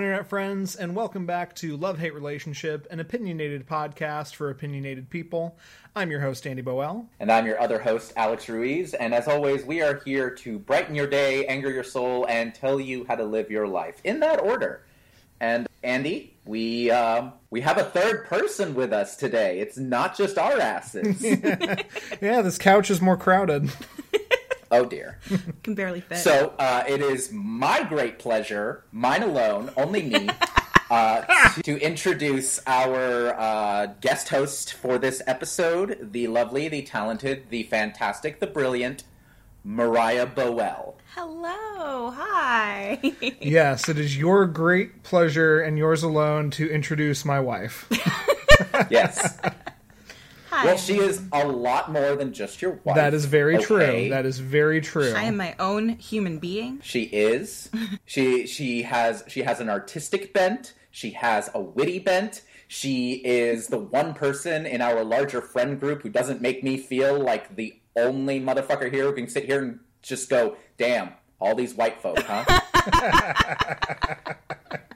Internet friends, and welcome back to Love Hate Relationship, an opinionated podcast for opinionated people. I'm your host, Andy Boell. And I'm your other host, Alex Ruiz. And as always, we are here to brighten your day, anger your soul, and tell you how to live your life in that order. And Andy, we um, we have a third person with us today. It's not just our asses. Yeah, this couch is more crowded. oh dear. Can barely fit. So uh, it is my great pleasure, mine alone, only me, uh, to, to introduce our uh, guest host for this episode, the lovely, the talented, the fantastic, the brilliant Moriah Boell. Hello, hi. Yes, it is your great pleasure and yours alone to introduce my wife. Yes. Hi. Well, she is a lot more than just your wife. That is very okay? true. That is very true. I am my own human being. She is. she she has she has an artistic bent. She has a witty bent. She is the one person in our larger friend group who doesn't make me feel like the only motherfucker here who can sit here and just go, "Damn, all these white folk, huh?"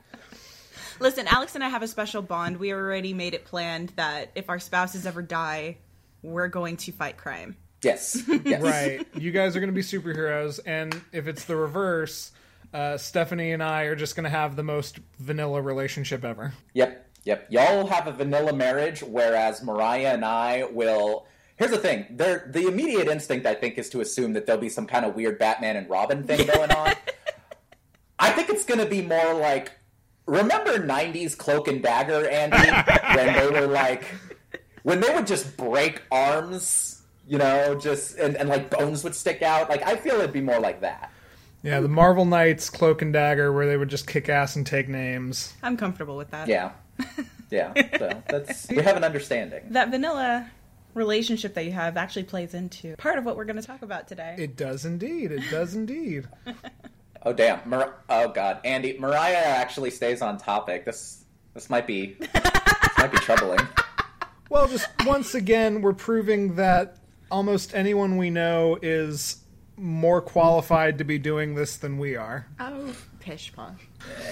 Listen, Alex and I have a special bond. We already made it planned that if our spouses ever die, we're going to fight crime. yes. Yes. right. You guys are going to be superheroes, and if it's the reverse, uh, Stephanie and I are just going to have the most vanilla relationship ever. Yep. Yep. Y'all have a vanilla marriage, whereas Moriah and I will. Here's the thing: there, the immediate instinct I think is to assume that there'll be some kind of weird Batman and Robin thing going on. I think it's going to be more like remember '90s Cloak and Dagger, Andy, when they were like when they would just break arms, you know, just and, and like bones would stick out. Like I feel it'd be more like that. Yeah, the Marvel Knights Cloak and Dagger, where they would just kick ass and take names. I'm comfortable with that. Yeah, yeah. So that's we have an understanding. That vanilla relationship that you have actually plays into part of what we're going to talk about today. It does indeed. It does indeed. Oh damn! Mar- oh god, Andy, Moriah actually stays on topic. This this might be this might be troubling. Well, just once again, we're proving that almost anyone we know is more qualified to be doing this than we are. oh, pish posh.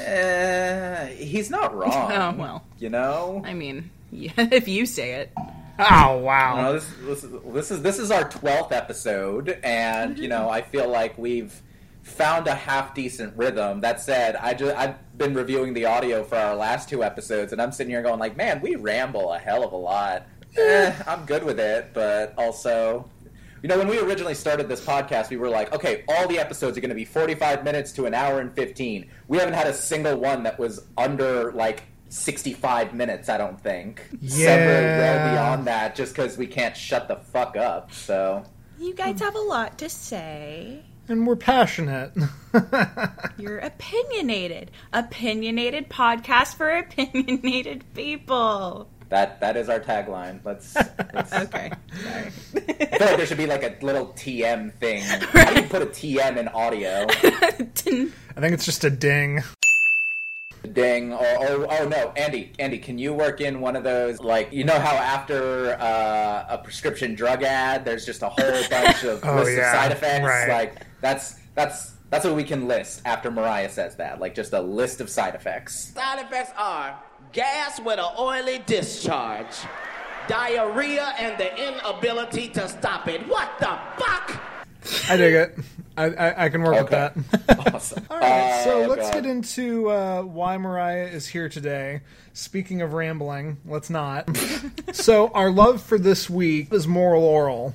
Uh, he's not wrong. Oh, well. you know. I mean, yeah, if you say it. Oh wow! No, this, this, is, this is this is our twelfth episode, and you know I feel like we've found a half decent rhythm. That said, I just I've been reviewing the audio for our last two episodes, and I'm sitting here going like, man, we ramble a hell of a lot. Eh, I'm good with it, but also. You know, when we originally started this podcast, we were like, okay, all the episodes are going to be 45 minutes to an hour and 15. We haven't had a single one that was under, like, 65 minutes, I don't think. Several Yeah. well beyond that, just because we can't shut the fuck up, so. You guys have a lot to say. And we're passionate. You're opinionated. Opinionated podcast for opinionated people. That that is our tagline. Let's. let's Okay. Sorry. I feel like there should be like a little TM thing. How do you put a TM in audio? I think it's just a ding. Ding. Or, or oh no, Andy. Andy, can you work in one of those? Like you know how after uh, a prescription drug ad, there's just a whole bunch of Oh, lists yeah, of side effects. right. Like that's that's that's what we can list after Moriah says that. Like just a list of side effects. Side effects are gas with an oily discharge, diarrhea, and the inability to stop it. What the fuck? I dig it. I, I, I can work Okay. with that. Awesome. All right, so Oh, let's God. get into uh, why Moriah is here today. Speaking of rambling, let's not. so, our love for this week is Moral Orel.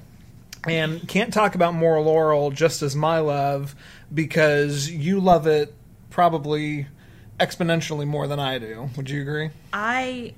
And can't talk about Moral Orel just as my love because you love it probably exponentially more than I do. Would you agree? I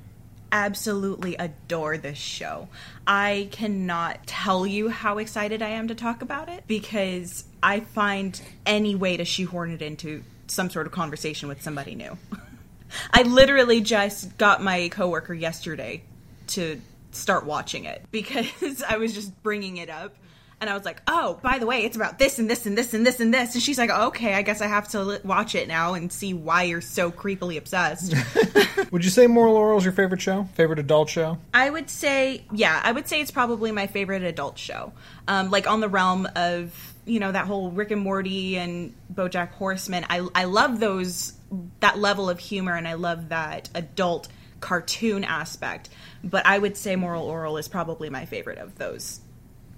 absolutely adore this show. I cannot tell you how excited I am to talk about it because I find any way to shoehorn it into some sort of conversation with somebody new. I literally just got my coworker yesterday to start watching it because I was just bringing it up And I was like, oh, by the way, it's about this and this and this and this and this. And she's like, okay, I guess I have to li- watch it now and see why you're so creepily obsessed. Would you say Moral is your favorite show? Favorite adult show? I would say, yeah, I would say it's probably my favorite adult show. Um, like on the realm of, you know, that whole Rick and Morty and Bojack Horseman. I, I love those, that level of humor and I love that adult cartoon aspect. But I would say Moral Orel is probably my favorite of those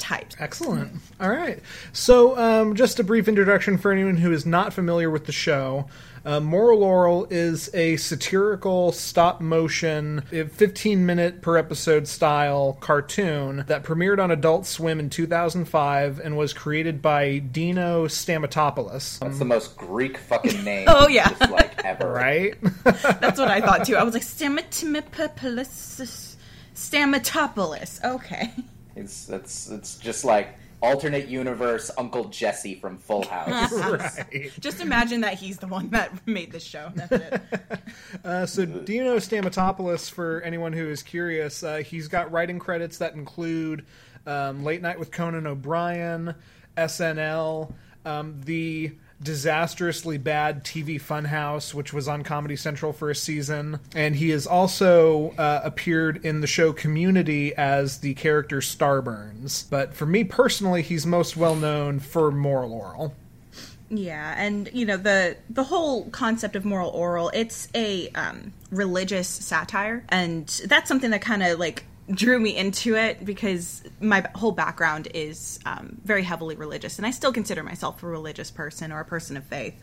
types. Excellent. All right. So, um, just a brief introduction for anyone who is not familiar with the show. Uh, Moral Orel is a satirical stop motion, 15 minute per episode style cartoon that premiered on Adult Swim in 2005 and was created by Dino Stamatopoulos. That's the most Greek fucking name. Oh, yeah. just, like ever. Right? That's what I thought too. I was like, Stamatopoulos. Stamatopoulos. Okay. It's it's it's just like alternate universe Uncle Jesse from Full House. right. Just imagine that he's the one that made this show. That's it. Uh, so Dino Stamatopoulos, for anyone who is curious, uh, he's got writing credits that include um, Late Night with Conan O'Brien, SNL, um, the disastrously bad TV Funhouse, which was on Comedy Central for a season, and he has also uh, appeared in the show Community as the character Starburns. But for me personally, he's most well known for Moral Orel. Yeah, and you know the the whole concept of Moral Orel. It's a um, religious satire, and that's something that kind of like drew me into it because my whole background is um, very heavily religious, and I still consider myself a religious person or a person of faith.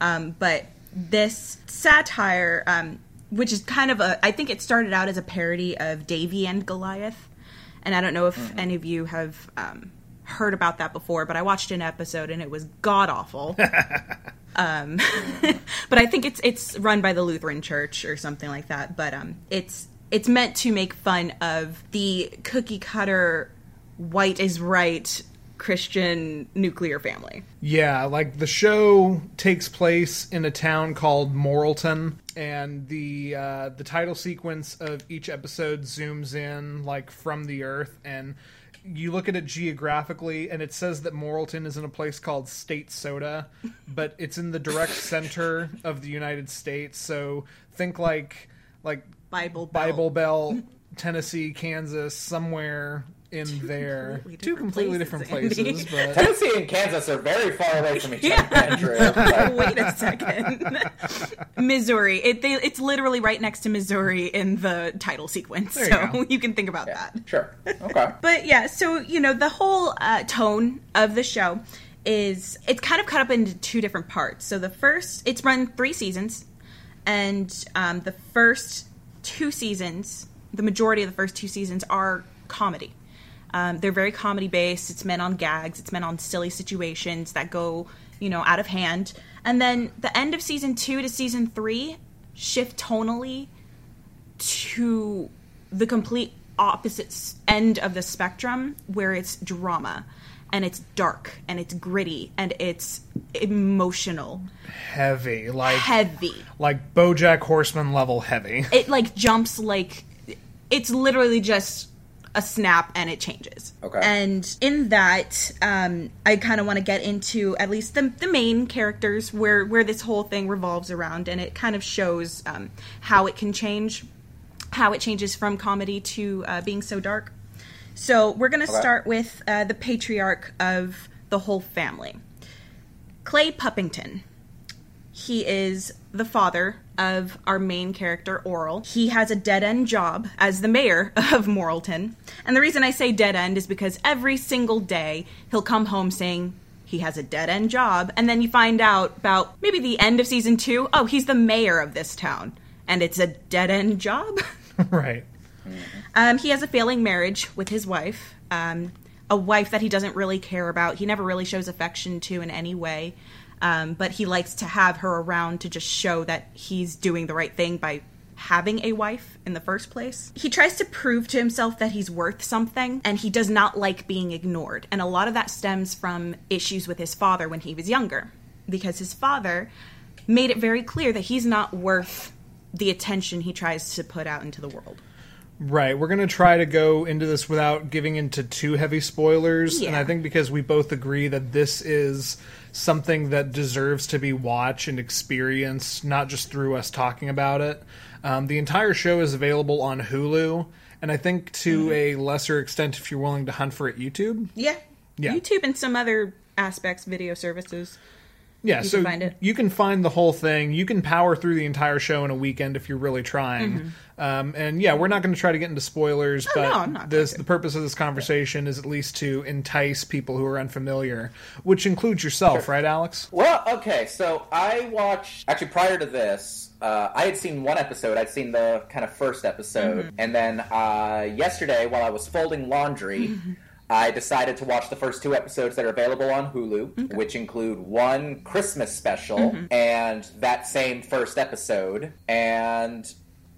Um, but this satire, um, which is kind of a, I think it started out as a parody of Davy and Goliath, and I don't know if any of you have um, heard about that before, but I watched an episode and it was god awful. um, but I think it's it's run by the Lutheran Church or something like that. But um, it's it's meant to make fun of the cookie cutter white is right Christian nuclear family. Yeah, like the show takes place in a town called Moralton, and the uh, the title sequence of each episode zooms in like from the Earth, and you look at it geographically, and it says that Moralton is in a place called Statesota, but it's in the direct center of the United States. So think like like Bible Belt. Bible Belt, Tennessee, Kansas, somewhere in there. completely Two completely places, different Andy. places, but Tennessee and Kansas are very far away from each Yeah. other, Andrew. but- Wait a second. Missouri. It, they, it's literally right next to Missouri in the title sequence. There you so go. you can think about that. Sure. Okay. But yeah, so you know, the whole uh, tone of the show is it's kind of cut up into two different parts. So the first, it's run three seasons, and um, the first two seasons, the majority of the first two seasons are comedy. Um, they're very comedy based. It's meant on gags. It's meant on silly situations that go, you know, out of hand. And then the end of season two to season three shift tonally to the complete opposite end of the spectrum where it's drama and it's dark and it's gritty and it's emotional heavy, like heavy like BoJack Horseman level heavy. it like jumps like it's literally just a snap and it changes. Okay. And in that, um, I kind of want to get into at least the, the main characters where where this whole thing revolves around, and it kind of shows um, how it can change, how it changes from comedy to uh, being so dark. So we're gonna Okay. start with uh, the patriarch of the whole family, Clay Puppington. He is the father of our main character, Orel. He has a dead end job as the mayor of Moralton. And the reason I say dead end is because every single day he'll come home saying he has a dead end job. And then you find out about maybe the end of season two oh, he's the mayor of this town. And it's a dead end job. right. Um, he has a failing marriage with his wife, um, a wife that he doesn't really care about. He never really shows affection to in any way, um, but he likes to have her around to just show that he's doing the right thing by having a wife in the first place. He tries to prove to himself that he's worth something, and he does not like being ignored. And a lot of that stems from issues with his father when he was younger, because his father made it very clear that he's not worth the attention he tries to put out into the world. Right. We're going to try to go into this without giving into too heavy spoilers. And I think because we both agree that this is something that deserves to be watched and experienced, not just through us talking about it. Um, the entire show is available on Hulu. And I think to Mm-hmm. a lesser extent, if you're willing to hunt for it, YouTube. Yeah. Yeah. YouTube and some other aspects, video services. Yeah, You so can find it. you can find the whole thing. You can power through the entire show in a weekend if you're really trying. Um, and yeah, we're not going to try to get into spoilers, but Mm-hmm. Oh, no, this the purpose of this conversation is at least to entice people who are unfamiliar, which includes yourself, right, Alex? Well, okay, so I watched actually prior to this. Uh, I had seen one episode. I'd seen the kind of first episode, Mm-hmm. and then uh, yesterday, while I was folding laundry, Mm-hmm. I decided to watch the first two episodes that are available on Hulu, which include one Christmas special Mm-hmm. and that same first episode. And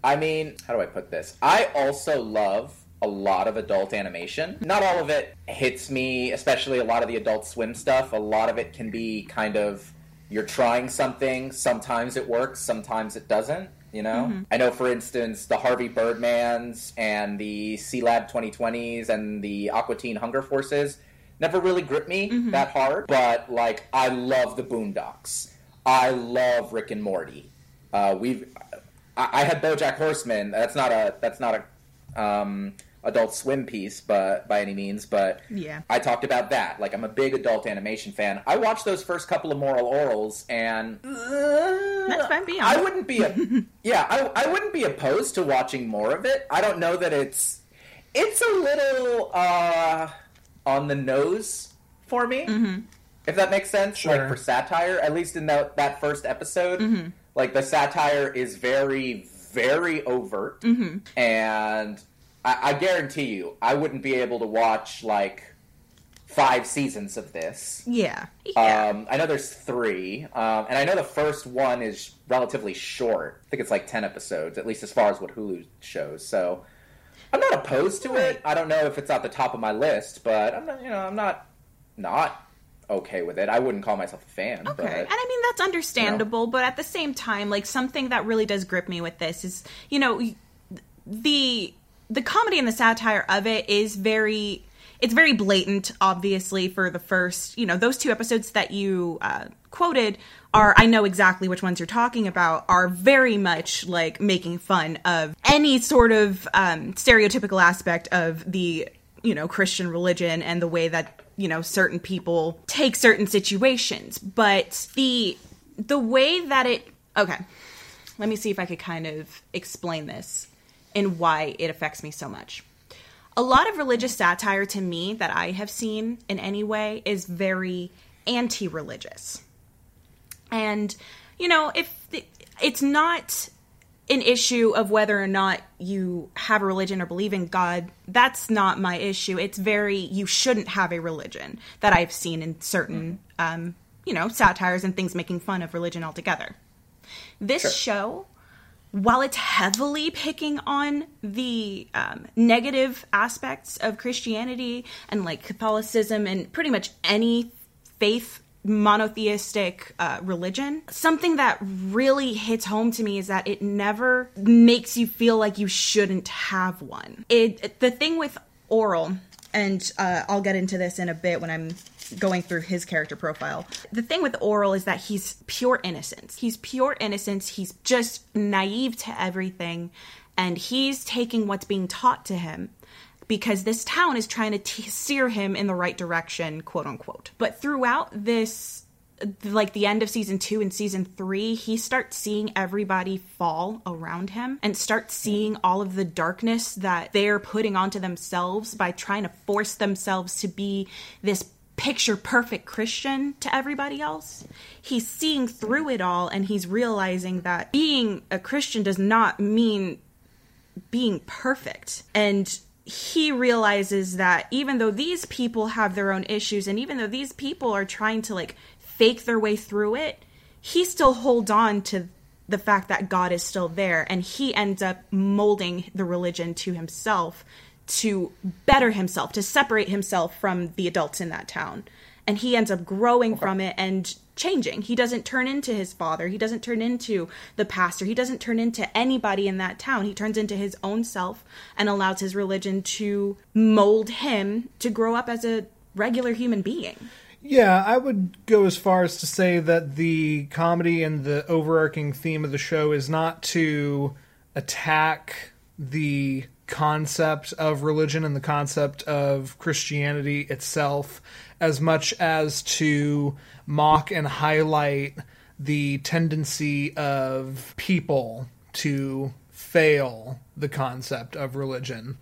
I mean, how do I put this? I also love a lot of adult animation. Not all of it hits me, especially a lot of the Adult Swim stuff. A lot of it can be kind of you're trying something, sometimes it works, sometimes it doesn't. You know, I know, for instance, the Harvey Birdmans and the Sealab 2020s and the Aqua Teen Hunger Forces never really gripped me that hard. But like, I love the Boondocks. I love Rick and Morty. Uh, we've I, I had BoJack Horseman. That's not a that's not a um, Adult Swim piece, but by any means. But Yeah. I talked about that. Like I'm a big adult animation fan. I watched those first couple of Moral Orels, and That's fine. Be I wouldn't be a yeah. I, I wouldn't be opposed to watching more of it. I don't know that it's it's a little uh, on the nose for me. If that makes sense, Sure. like for satire, at least in that that first episode, like the satire is very very overt, and I, I guarantee you, I wouldn't be able to watch like five seasons of this. Yeah. Yeah. Um, I know there's three, um, and I know the first one is relatively short. I think it's like ten episodes, at least as far as what Hulu shows. So I'm not opposed to it. I don't know if it's at the top of my list, but I'm not. You know, I'm not not okay with it. I wouldn't call myself a fan. Okay. But, And I mean, that's understandable, but at the same time, like something that really does grip me with this is, you know, the the comedy and the satire of it is very it's very blatant obviously for the first you know those two episodes that you uh, quoted are i know exactly which ones you're talking about are very much like making fun of any sort of um, stereotypical aspect of the you know christian religion and the way that you know certain people take certain situations but the the way that it okay let me see if I could kind of explain this and why it affects me so much. A lot of religious satire to me that I have seen in any way is very anti religious. And, you know, if it's not an issue of whether or not you have a religion or believe in God, that's not my issue. It's very, you shouldn't have a religion that I've seen in certain, um, you know, satires and things making fun of religion altogether. This Sure. show, while it's heavily picking on the um, negative aspects of Christianity and like Catholicism and pretty much any faith monotheistic uh, religion, something that really hits home to me is that it never makes you feel like you shouldn't have one. It the thing with Orel, and uh, I'll get into this in a bit when I'm going through his character profile. The thing with Orel is that he's pure innocence. He's pure innocence. He's just naive to everything, and he's taking what's being taught to him because this town is trying to t- steer him in the right direction, quote unquote. But throughout this, like the end of season two and season three, he starts seeing everybody fall around him and starts seeing all of the darkness that they're putting onto themselves by trying to force themselves to be this picture perfect Christian to everybody else. He's seeing through it all and he's realizing that being a Christian does not mean being perfect. And he realizes that even though these people have their own issues and even though these people are trying to like fake their way through it, he still holds on to the fact that God is still there and he ends up molding the religion to himself to better himself, to separate himself from the adults in that town. And he ends up growing from it and changing. He doesn't turn into his father. He doesn't turn into the pastor. He doesn't turn into anybody in that town. He turns into his own self and allows his religion to mold him to grow up as a regular human being. Yeah, I would go as far as to say that the comedy and the overarching theme of the show is not to attack the concept of religion and the concept of Christianity itself as much as to mock and highlight the tendency of people to fail the concept of religion.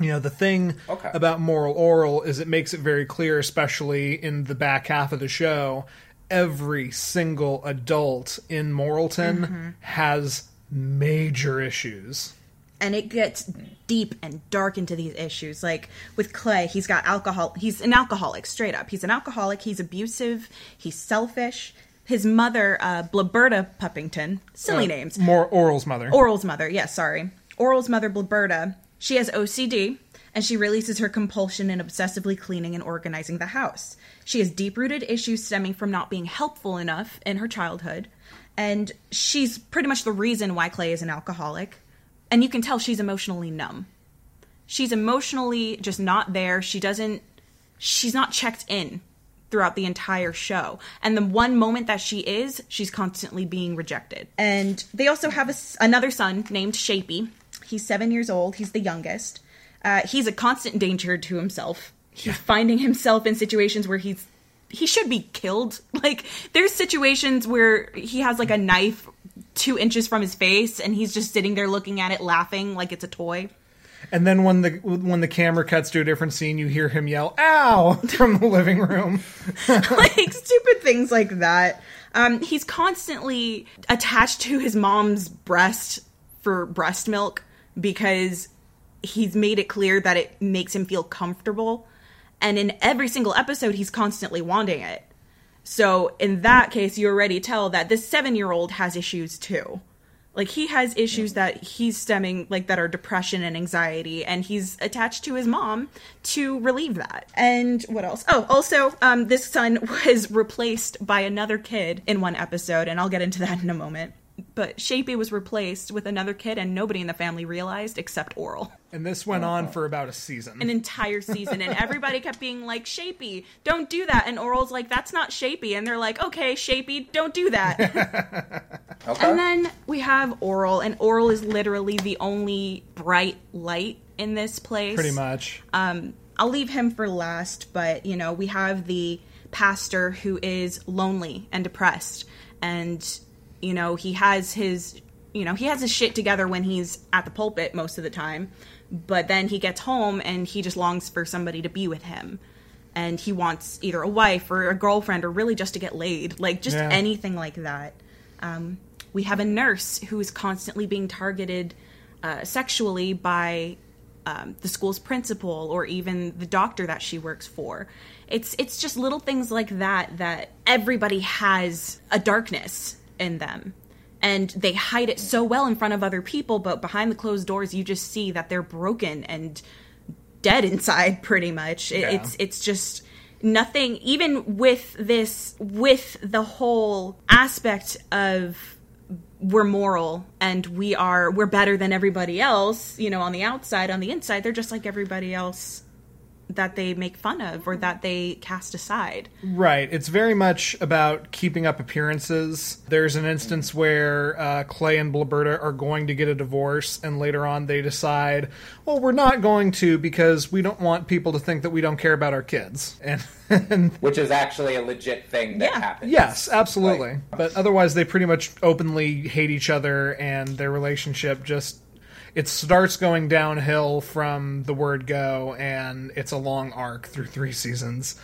You know, the thing Okay. about Moral Orel is it makes it very clear, especially in the back half of the show, every single adult in Moralton mm-hmm. has major issues. And it gets deep and dark into these issues. Like with clay he's got alcohol he's an alcoholic straight up. He's an alcoholic he's abusive he's selfish. His mother uh Bloberta puppington silly Uh, names. More Orel's mother. Orel's mother yes sorry. Orel's mother Bloberta she has ocd and she releases her compulsion in obsessively cleaning and organizing the house. She has deep-rooted issues stemming from not being helpful enough in her childhood and she's pretty much the reason why clay is an alcoholic and you can tell she's emotionally numb. She's emotionally just not there. She doesn't she's not checked in throughout the entire show. And the one moment that she is, she's constantly being rejected. And they also have a another son named Shapey. He's 7 years old. He's the youngest. Uh, he's a constant danger to himself. He's finding himself in situations where he's he should be killed. Like there's situations where he has like a knife two inches from his face and he's just sitting there looking at it laughing like it's a toy. And then when the when the camera cuts to a different scene, you hear him yell "Ow!" from the living room. like stupid things like that. Um, he's constantly attached to his mom's breast for breast milk because he's made it clear that it makes him feel comfortable. And in every single episode, he's constantly wanting it. So in that case, you already tell that this seven year old has issues too. Like he has issues that he's stemming like that are depression and anxiety, and he's attached to his mom to relieve that. And what else? Oh, also, um, this son was replaced by another kid in one episode, and I'll get into that in a moment. But Shapey was replaced with another kid, and nobody in the family realized except Orel And this went on for about a season. an entire season and everybody kept being like shapey don't do that and Orel's like that's not shapey and they're like okay shapey don't do that Okay. and then we have Orel and Orel is literally the only bright light in this place Pretty much. Um, I'll leave him for last, but you know, we have the pastor who is lonely and depressed and you know, he has his you know, he has his shit together when he's at the pulpit most of the time, but then he gets home and he just longs for somebody to be with him. And he wants either a wife or a girlfriend or really just to get laid, like just Yeah. anything like that. Um, we have a nurse who is constantly being targeted uh, sexually by um, the school's principal or even the doctor that she works for. It's it's just little things like that that everybody has a darkness in them. And they hide it so well in front of other people, but behind the closed doors, you just see that they're broken and dead inside. Pretty much, It- Yeah. it's it's just nothing. Even with this, with the whole aspect of we're moral and we are we're better than everybody else you know on the outside on the inside they're just like everybody else that they make fun of or that they cast aside Right. It's very much about keeping up appearances. There's an instance where uh, Clay and Bloberta are going to get a divorce, and later on they decide, well, we're not going to because we don't want people to think that we don't care about our kids. And, and Which is actually a legit thing that Yeah. happens. yes, absolutely. Like- but otherwise, they pretty much openly hate each other, and their relationship just. It starts going downhill from the word go, and it's a long arc through three seasons.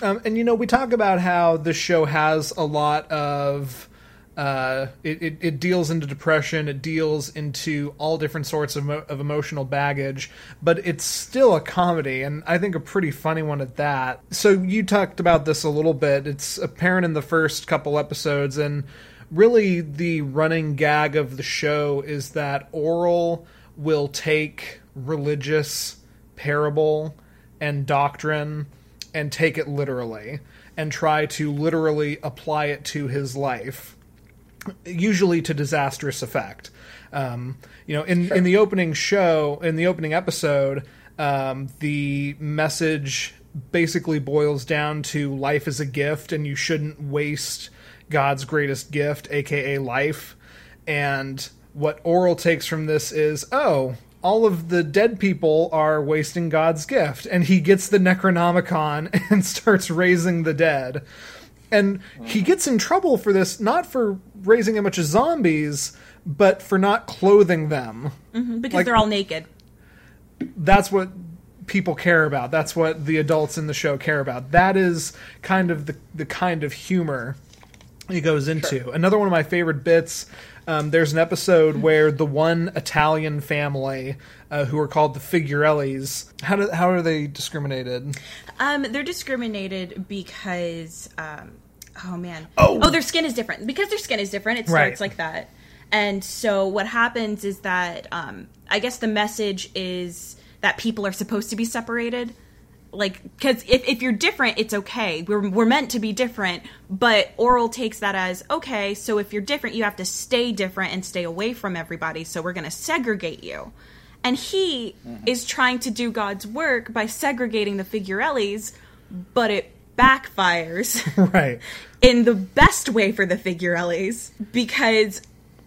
Um, and you know, we talk about how this show has a lot of. Uh, it, it, it deals into depression. It deals into all different sorts of, mo- of emotional baggage, but it's still a comedy, and I think a pretty funny one at that. So you talked about this a little bit. It's apparent in the first couple episodes, and really the running gag of the show is that Orel will take religious parable and doctrine and take it literally and try to literally apply it to his life, usually to disastrous effect. Um, you know, in, in the opening show, in the opening episode, um, the message basically boils down to life is a gift and you shouldn't waste God's greatest gift, aka life. And what Orel takes from this is, oh, all of the dead people are wasting God's gift. And he gets the Necronomicon and starts raising the dead. And he gets in trouble for this, not for raising a bunch of zombies, but for not clothing them. Mm-hmm, because Like- they're all naked. That's what people care about. That's what the adults in the show care about. That is kind of the, the kind of humor he goes into. Another one of my favorite bits. Um, there's an episode where the one Italian family uh, who are called the Figurellis. How do how are they discriminated? Um, they're discriminated because, um, oh man, Oh. their skin is different. Because their skin is different, it Right. starts like that. And so what happens is that um, I guess the message is that people are supposed to be separated. Like, because if, if you're different, it's okay. We're, we're meant to be different, but Orel takes that as okay, so if you're different, you have to stay different and stay away from everybody, so we're going to segregate you. And he mm-hmm. is trying to do God's work by segregating the Figurellis, but it backfires right. in the best way for the Figurellis because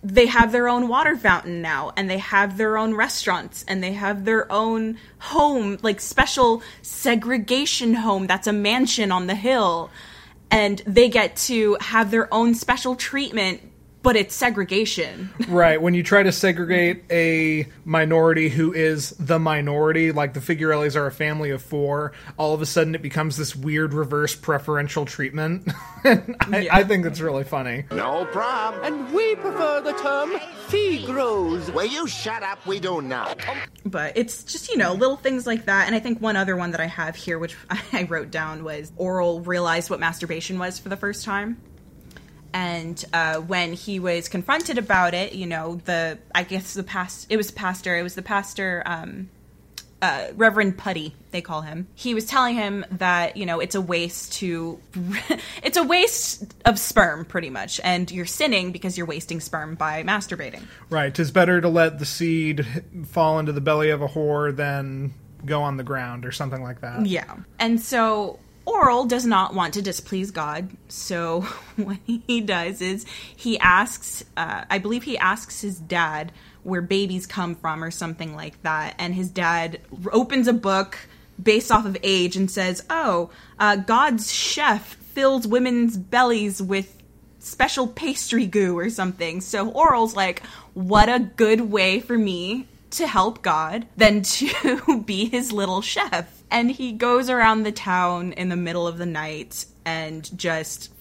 they have their own water fountain now and they have their own restaurants and they have their own home, like special segregation home that's a mansion on the hill. And they get to have their own special treatment, but it's segregation. Right. When you try to segregate a minority who is the minority, like the Figurellis are a family of four, all of a sudden it becomes this weird reverse preferential treatment. and I, Yeah. I think it's really funny. No problem. And we prefer the term Figros. Will you shut up? We do not. but it's just you know little things like that and i think one other one that i have here which i wrote down was Orel realized what masturbation was for the first time and uh, when he was confronted about it you know the i guess the past it was the pastor it was the pastor um, uh, Reverend Putty, they call him. He was telling him that you know it's a waste to, it's a waste of sperm, pretty much, and you're sinning because you're wasting sperm by masturbating. Right. Tis better to let the seed fall into the belly of a whore than go on the ground or something like that. Yeah. And so Orel does not want to displease God. So what he does is he asks, uh, I believe he asks his dad where babies come from or something like that. And his dad opens a book based off of age and says, Oh, uh, God's chef fills women's bellies with special pastry goo or something. So Orel's like, what a good way for me to help God than to be his little chef. And he goes around the town in the middle of the night and just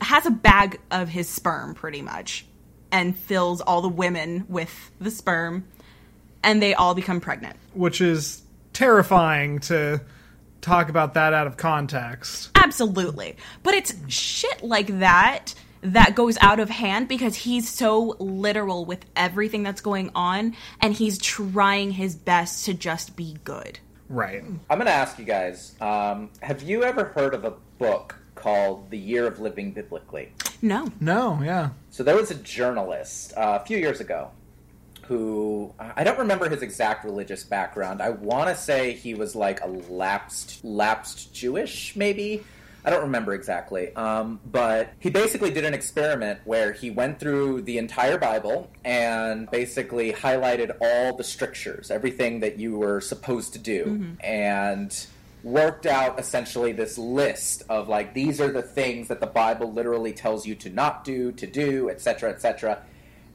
has a bag of his sperm pretty much and fills all the women with the sperm and they all become pregnant. Which is terrifying to talk about that out of context. Absolutely. But it's shit like that that goes out of hand because he's so literal with everything that's going on and he's trying his best to just be good. Right. I'm going to ask you guys um, have you ever heard of a book called The Year of Living Biblically? No. No, yeah. So there was a journalist uh, a few years ago who I don't remember his exact religious background. I want to say he was like a lapsed lapsed Jewish, maybe. I don't remember exactly. Um, but he basically did an experiment where he went through the entire Bible and basically highlighted all the strictures, everything that you were supposed to do, and worked out essentially this list of like these are the things that the Bible literally tells you to not do, to do, etc., etc.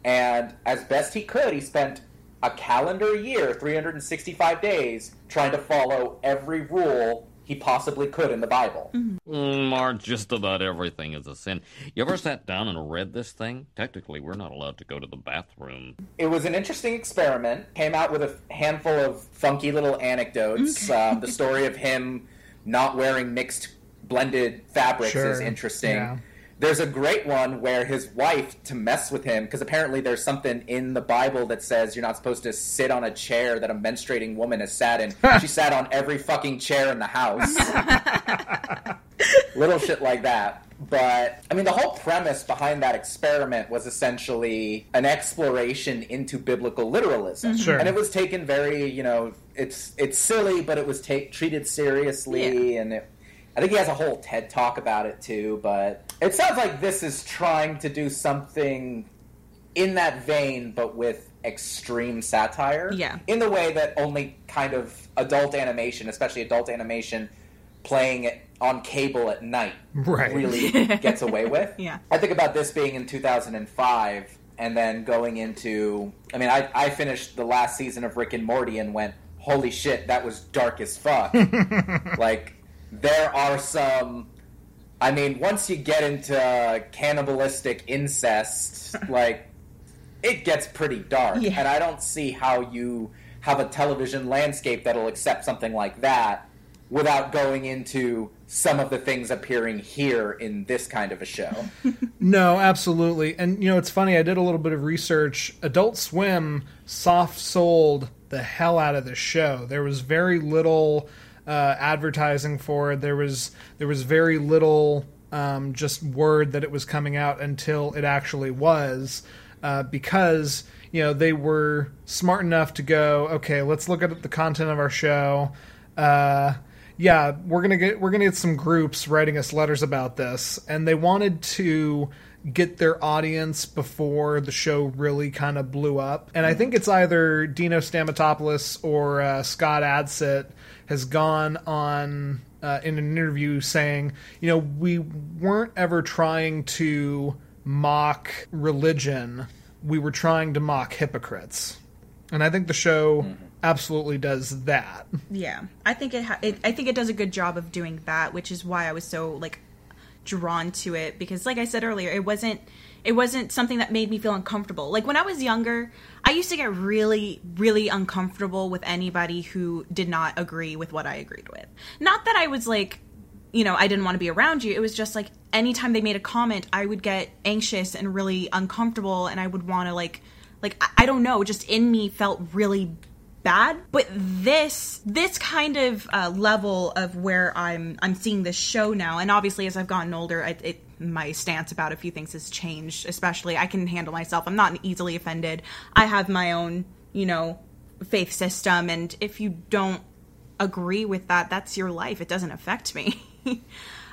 And as best he could, he spent a calendar year, 365 days, trying to follow every rule he possibly could in the Bible. Mm, or just about everything is a sin. You ever sat down and read this thing? Technically, we're not allowed to go to the bathroom. It was an interesting experiment. Came out with a handful of funky little anecdotes. Um, the story of him not wearing mixed blended fabrics Sure. is interesting. Yeah. There's a great one where his wife, to mess with him, because apparently there's something in the Bible that says you're not supposed to sit on a chair that a menstruating woman has sat in. she sat on every fucking chair in the house. Little shit like that. But, I mean, the whole premise behind that experiment was essentially an exploration into biblical literalism. Mm-hmm. Sure. And it was taken very, you know, it's it's silly, but it was ta- treated seriously, and it, I think he has a whole TED talk about it too. But it sounds like this is trying to do something in that vein, but with extreme satire. Yeah. In the way that only kind of adult animation, especially adult animation, playing it on cable at night, Right. really gets away with. Yeah. I think about this being in 2005 and then going into. I mean, I, I finished the last season of Rick and Morty and went, holy shit, that was dark as fuck. like, there are some. I mean, once you get into cannibalistic incest, like, it gets pretty dark. Yeah. And I don't see how you have a television landscape that'll accept something like that without going into some of the things appearing here in this kind of a show. No, absolutely. And you know, it's funny. I did a little bit of research. Adult Swim soft sold the hell out of the show. There was very little uh, advertising for it. There was there was very little um, just word that it was coming out until it actually was, uh, because you know they were smart enough to go, okay, let's look at the content of our show. Uh, yeah, we're gonna get we're gonna get some groups writing us letters about this, and they wanted to get their audience before the show really kind of blew up. And I think it's either Dino Stamatopoulos or uh, Scott Adsit has gone on uh, in an interview saying, you know, we weren't ever trying to mock religion; we were trying to mock hypocrites. And I think the show absolutely does that. Yeah, I think it, ha- it. I think it does a good job of doing that, which is why I was so like drawn to it because, like I said earlier, it wasn't. It wasn't something that made me feel uncomfortable. Like when I was younger, I used to get really, really uncomfortable with anybody who did not agree with what I agreed with. Not that I was like, you know, I didn't want to be around you. It was just like anytime they made a comment, I would get anxious and really uncomfortable, and I would want to like, like I, don't know, just in me felt really bad. But this, this kind of uh, level of where I'm, I'm seeing this show now, and obviously as I've gotten older, it my stance about a few things has changed. Especially, I can handle myself. I'm not easily offended. I have my own, you know, faith system, and if you don't agree with that, that's your life. It doesn't affect me.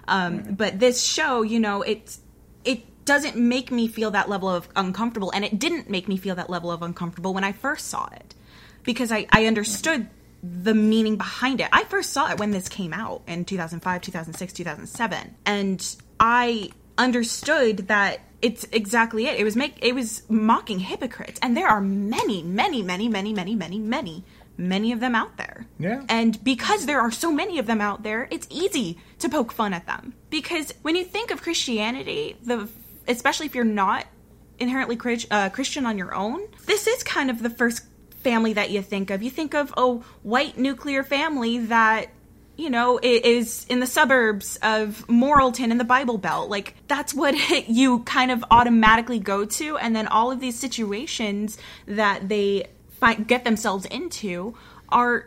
um, But this show, you know, it it doesn't make me feel that level of uncomfortable, and it didn't make me feel that level of uncomfortable when I first saw it, because I, I understood the meaning behind it. I first saw it when this came out in 2005, 2006, 2007, and I understood that it's exactly it. It was make it was mocking hypocrites, and there are many, many, many, many, many, many, many, many of them out there. Yeah. And because there are so many of them out there, it's easy to poke fun at them. Because when you think of Christianity, the especially if you're not inherently uh, Christian on your own, this is kind of the first family that you think of. You think of a white nuclear family that you know, is in the suburbs of Moralton in the Bible Belt. Like, that's what you kind of automatically go to. And then all of these situations that they find, get themselves into are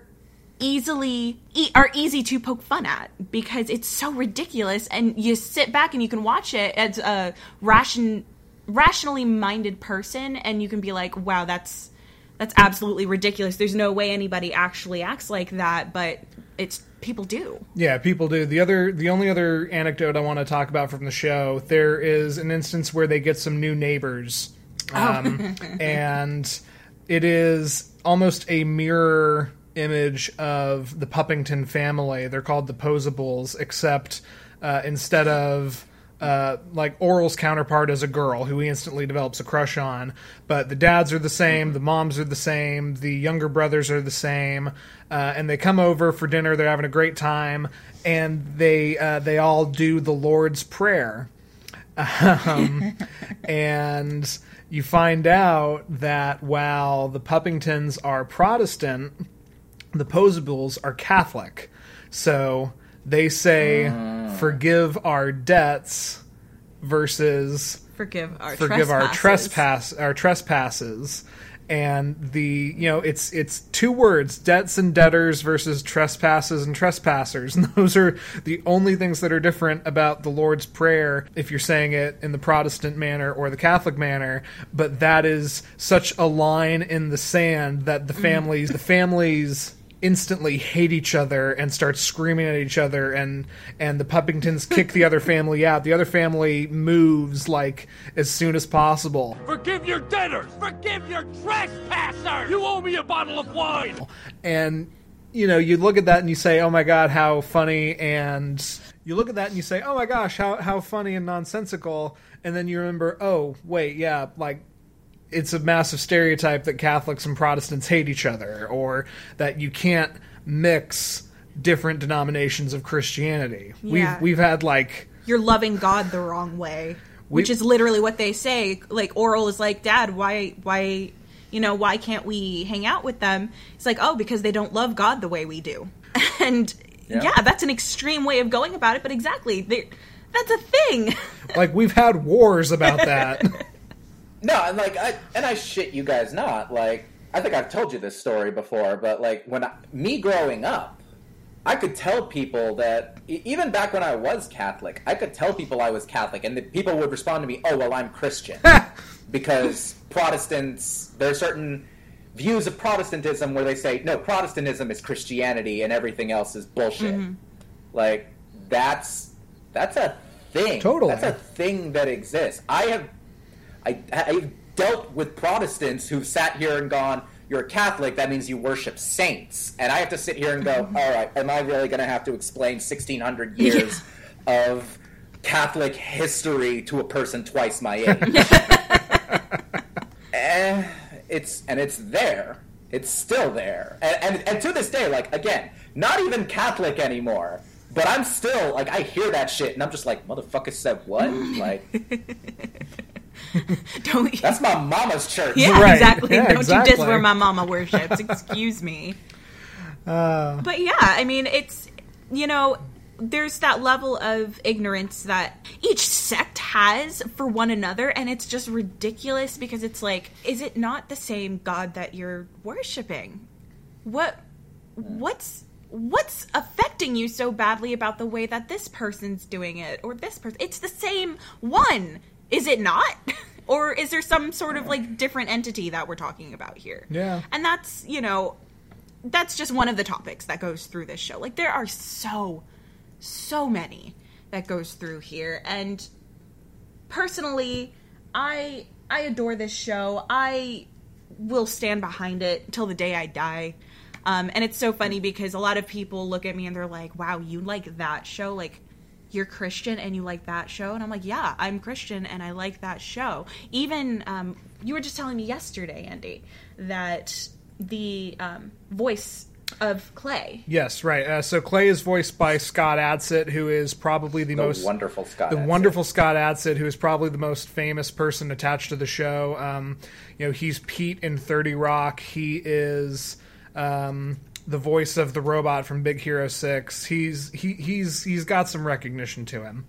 easily e- are easy to poke fun at because it's so ridiculous and you sit back and you can watch it as a ration rationally minded person and you can be like wow that's that's absolutely ridiculous there's no way anybody actually acts like that but it's people do Yeah, people do. The other, the only other anecdote I want to talk about from the show, there is an instance where they get some new neighbors, um, and it is almost a mirror image of the Puppington family. They're called the Posables, except uh, instead of uh, like Orel's counterpart is a girl who he instantly develops a crush on. But the dads are the same, the moms are the same, the younger brothers are the same, uh, and they come over for dinner. They're having a great time, and they uh, they all do the Lord's Prayer. Um, and you find out that while the Puppingtons are Protestant, the Posables are Catholic. So they say, mm. "Forgive our debts," versus Forgive our forgive our trespass our trespasses. And the you know it's it's two words debts and debtors versus trespasses and trespassers. And those are the only things that are different about the lord's prayer if you're saying it in the protestant manner or the catholic manner. But that is such a line in the sand that the mm. families the families instantly hate each other and start screaming at each other and and the puppingtons kick the other family out the other family moves like as soon as possible Forgive your debtors! Forgive your trespassers! You owe me a bottle of wine! and you know you look at that and you say oh my god how funny and you look at that and you say oh my gosh how how funny and nonsensical and then you remember oh wait yeah like it's a massive stereotype that Catholics and Protestants hate each other or that you can't mix different denominations of Christianity. Yeah. We've we've had like You're loving God the wrong way, which is literally what they say. Like Orel is like, Dad, why, why, you know, why can't we hang out with them? It's like, oh, because they don't love God the way we do. And Yeah. yeah, that's an extreme way of going about it, but exactly, that's a thing. like we've had wars about that. No, and like, I, and I shit you guys not. Like, I think I've told you this story before, but like, when I, me growing up, I could tell people that even back when I was Catholic, I could tell people I was Catholic, and the people would respond to me, "Oh, well, I'm Christian," because Protestants. There are certain views of Protestantism where they say, "No, Protestantism is Christianity, and everything else is bullshit." Mm-hmm. Like, that's that's a thing. Totally. that's a thing that exists. I have I, I've dealt with Protestants who've sat here and gone, "You're a Catholic, that means you worship saints," and I have to sit here and go, "All right, am I really going to have to explain 1,600 years of Catholic history to a person twice my age?" eh, it's and it's there. It's still there, and, and and to this day, like again, not even Catholic anymore. But I'm still like I hear that shit, and I'm just like, "Motherfucker said what?" Like. don't That's my mama's church. Yeah, Right. exactly. Yeah, Don't exactly. you diss where my mama worships. Excuse me. Uh. but yeah, I mean, it's, you know, there's that level of ignorance that each sect has for one another, and it's just ridiculous because it's like, is it not the same God that you're worshiping? What, what's, what's affecting you so badly about the way that this person's doing it or this person? It's the same one, is it not? or is there some sort of like different entity that we're talking about here? Yeah. And that's, you know, that's just one of the topics that goes through this show. Like there are so so many that goes through here and personally I I adore this show. I will stand behind it till the day I die. Um, and it's so funny because a lot of people look at me and they're like, "Wow, you like that show? Like you're Christian and you like that show?" And I'm like, "Yeah, I'm Christian and I like that show." Even um, you were just telling me yesterday, Andy, that the um, voice of Clay yes, right. Uh, so Clay is voiced by Scott Adsit, who is probably the, The most wonderful Scott. the Adsit. wonderful Scott Adsit, who is probably the most famous person attached to the show. Um, you know, he's Pete in Thirty Rock. He is um, the voice of the robot from Big Hero Six. He's he, he's he's got some recognition to him.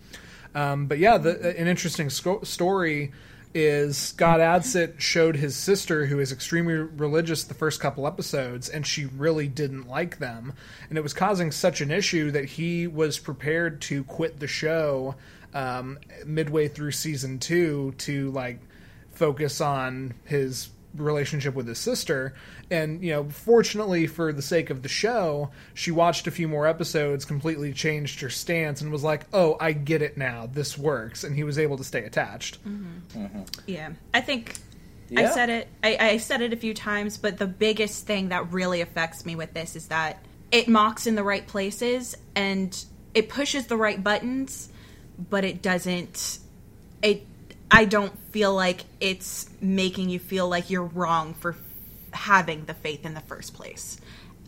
Um, but yeah, the, an interesting sco- story is Scott Adsit showed his sister, who is extremely religious, the first couple episodes, and she really didn't like them, and it was causing such an issue that he was prepared to quit the show um, midway through season two to like focus on his relationship with his sister and you know fortunately for the sake of the show she watched a few more episodes completely changed her stance and was like oh i get it now this works and he was able to stay attached mm-hmm. Mm-hmm. Yeah, I think I said it. I, I said it a few times, but the biggest thing that really affects me with this is that it mocks in the right places and it pushes the right buttons, but it doesn't. It. I don't feel like it's making you feel like you're wrong for having the faith in the first place.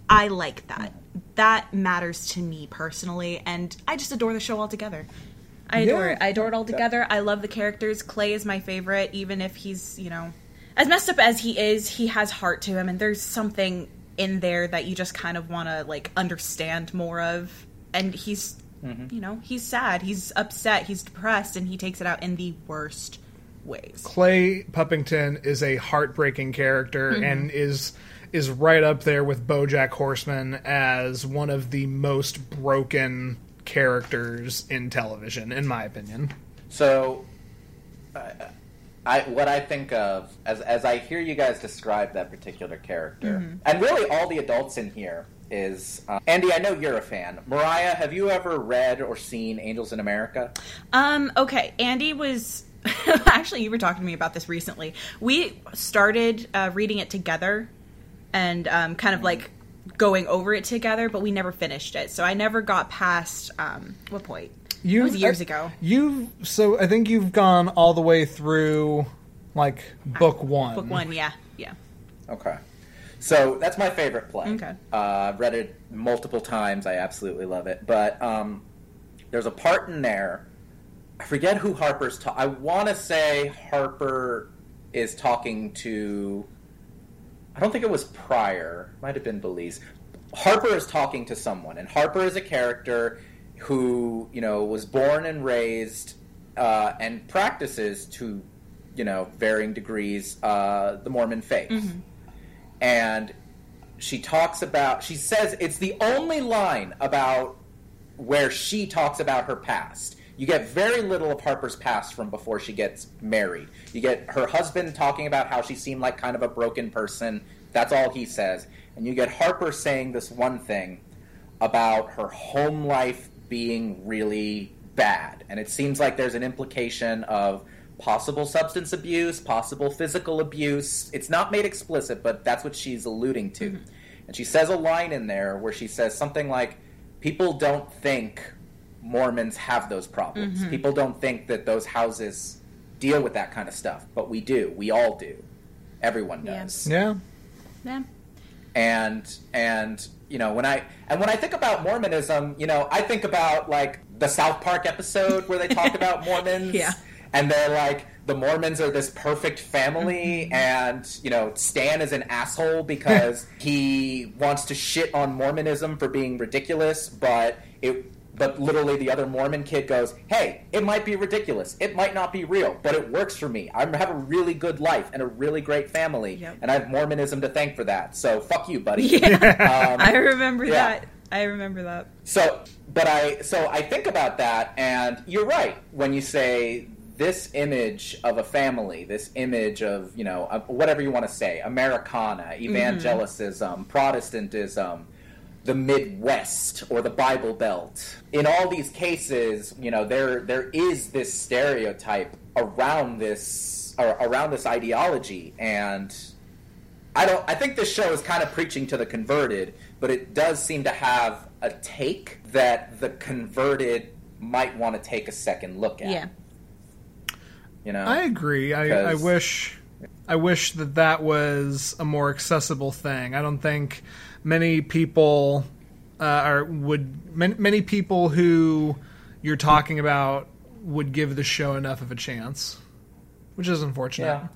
I like that. That matters to me personally, and I just adore the show altogether. I adore Yeah. it. I adore it altogether. I love the characters. Clay is my favorite, even if he's, you know, as messed up as he is, he has heart to him, and there's something in there that you just kind of want to, like, understand more of. And he's you know, he's sad, he's upset, he's depressed, and he takes it out in the worst ways. Clay Puppington is a heartbreaking character Mhm. and is is right up there with BoJack Horseman as one of the most broken characters in television, in my opinion. So, uh, I what I think of as as I hear you guys describe that particular character, Mhm. and really all the adults in here is uh, Andy. I know you're a fan. Moriah, have you ever read or seen Angels in America? Um, okay, Andy was actually you were talking to me about this recently. We started uh, reading it together and um, kind of like going over it together, but we never finished it. So I never got past um, what point? You it was years ago. You so I think you've gone all the way through like book one. Book one, yeah, yeah. Okay. So that's my favorite play. Okay. Uh, I've read it multiple times. I absolutely love it. But um, there's a part in there. I forget who Harper's. Ta- I want to say Harper is talking to. I don't think it was Prior. Might have been Belize. Harper is talking to someone, and Harper is a character who you know was born and raised uh, and practices to you know varying degrees uh, the Mormon faith and she talks about she says it's the only line about where she talks about her past. You get very little of harper's past from before she gets married. You get her husband talking about how she seemed like kind of a broken person. That's all he says. And you get harper saying this one thing about her home life being really bad. And it seems like there's an implication of possible substance abuse, possible physical abuse. It's not made explicit, but that's what she's alluding to. And she says a line in there where she says something like, People don't think Mormons have those problems. Mhm. People don't think that those houses deal with that kind of stuff, but we do. We all do. Everyone does Yeah. Yeah. and and you know when i and when i think about mormonism you know i think about like the south park episode where they talk about mormons Yeah. And they're like the mormons are this perfect family and you know stan is an asshole because he wants to shit on mormonism for being ridiculous but it but literally the other mormon kid goes hey it might be ridiculous it might not be real but it works for me i have a really good life and a really great family and i have mormonism to thank for that so fuck you buddy Yeah. Um, I remember yeah. that. I remember that. so, but I so I think about that, and you're right when you say this image of a family, this image of you know whatever you want to say, Americana, mm-hmm. evangelicism, Protestantism, the Midwest or the Bible Belt. In all these cases, you know there there is this stereotype around this or around this ideology, and I don't. I think this show is kind of preaching to the converted, but it does seem to have a take that the converted might want to take a second look at. Yeah. You know, I agree. I, I wish I wish that that was a more accessible thing. I don't think many people uh, are would many, many people who you're talking about would give the show enough of a chance, which is unfortunate. Yeah.